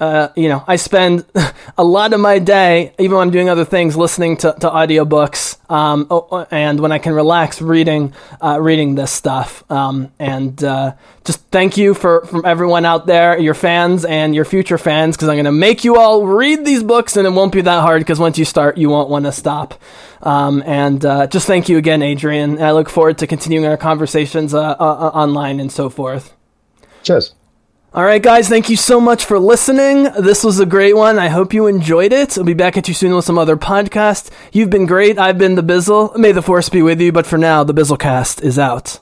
uh, you know, I spend a lot of my day, even when I'm doing other things, listening to, to audiobooks, um, and when I can relax, reading, uh, reading this stuff. Um, and uh, just thank you for from everyone out there, your fans and your future fans, because I'm going to make you all read these books, and it won't be that hard. Because once you start, you won't want to stop. Um, and uh, just thank you again, Adrian. And I look forward to continuing our conversations uh, online and so forth. Cheers. All right, guys, thank you so much for listening. This was a great one. I hope you enjoyed it. I'll be back at you soon with some other podcasts. You've been great. I've been the Bizzle. May the force be with you, but for now, the Bizzlecast is out.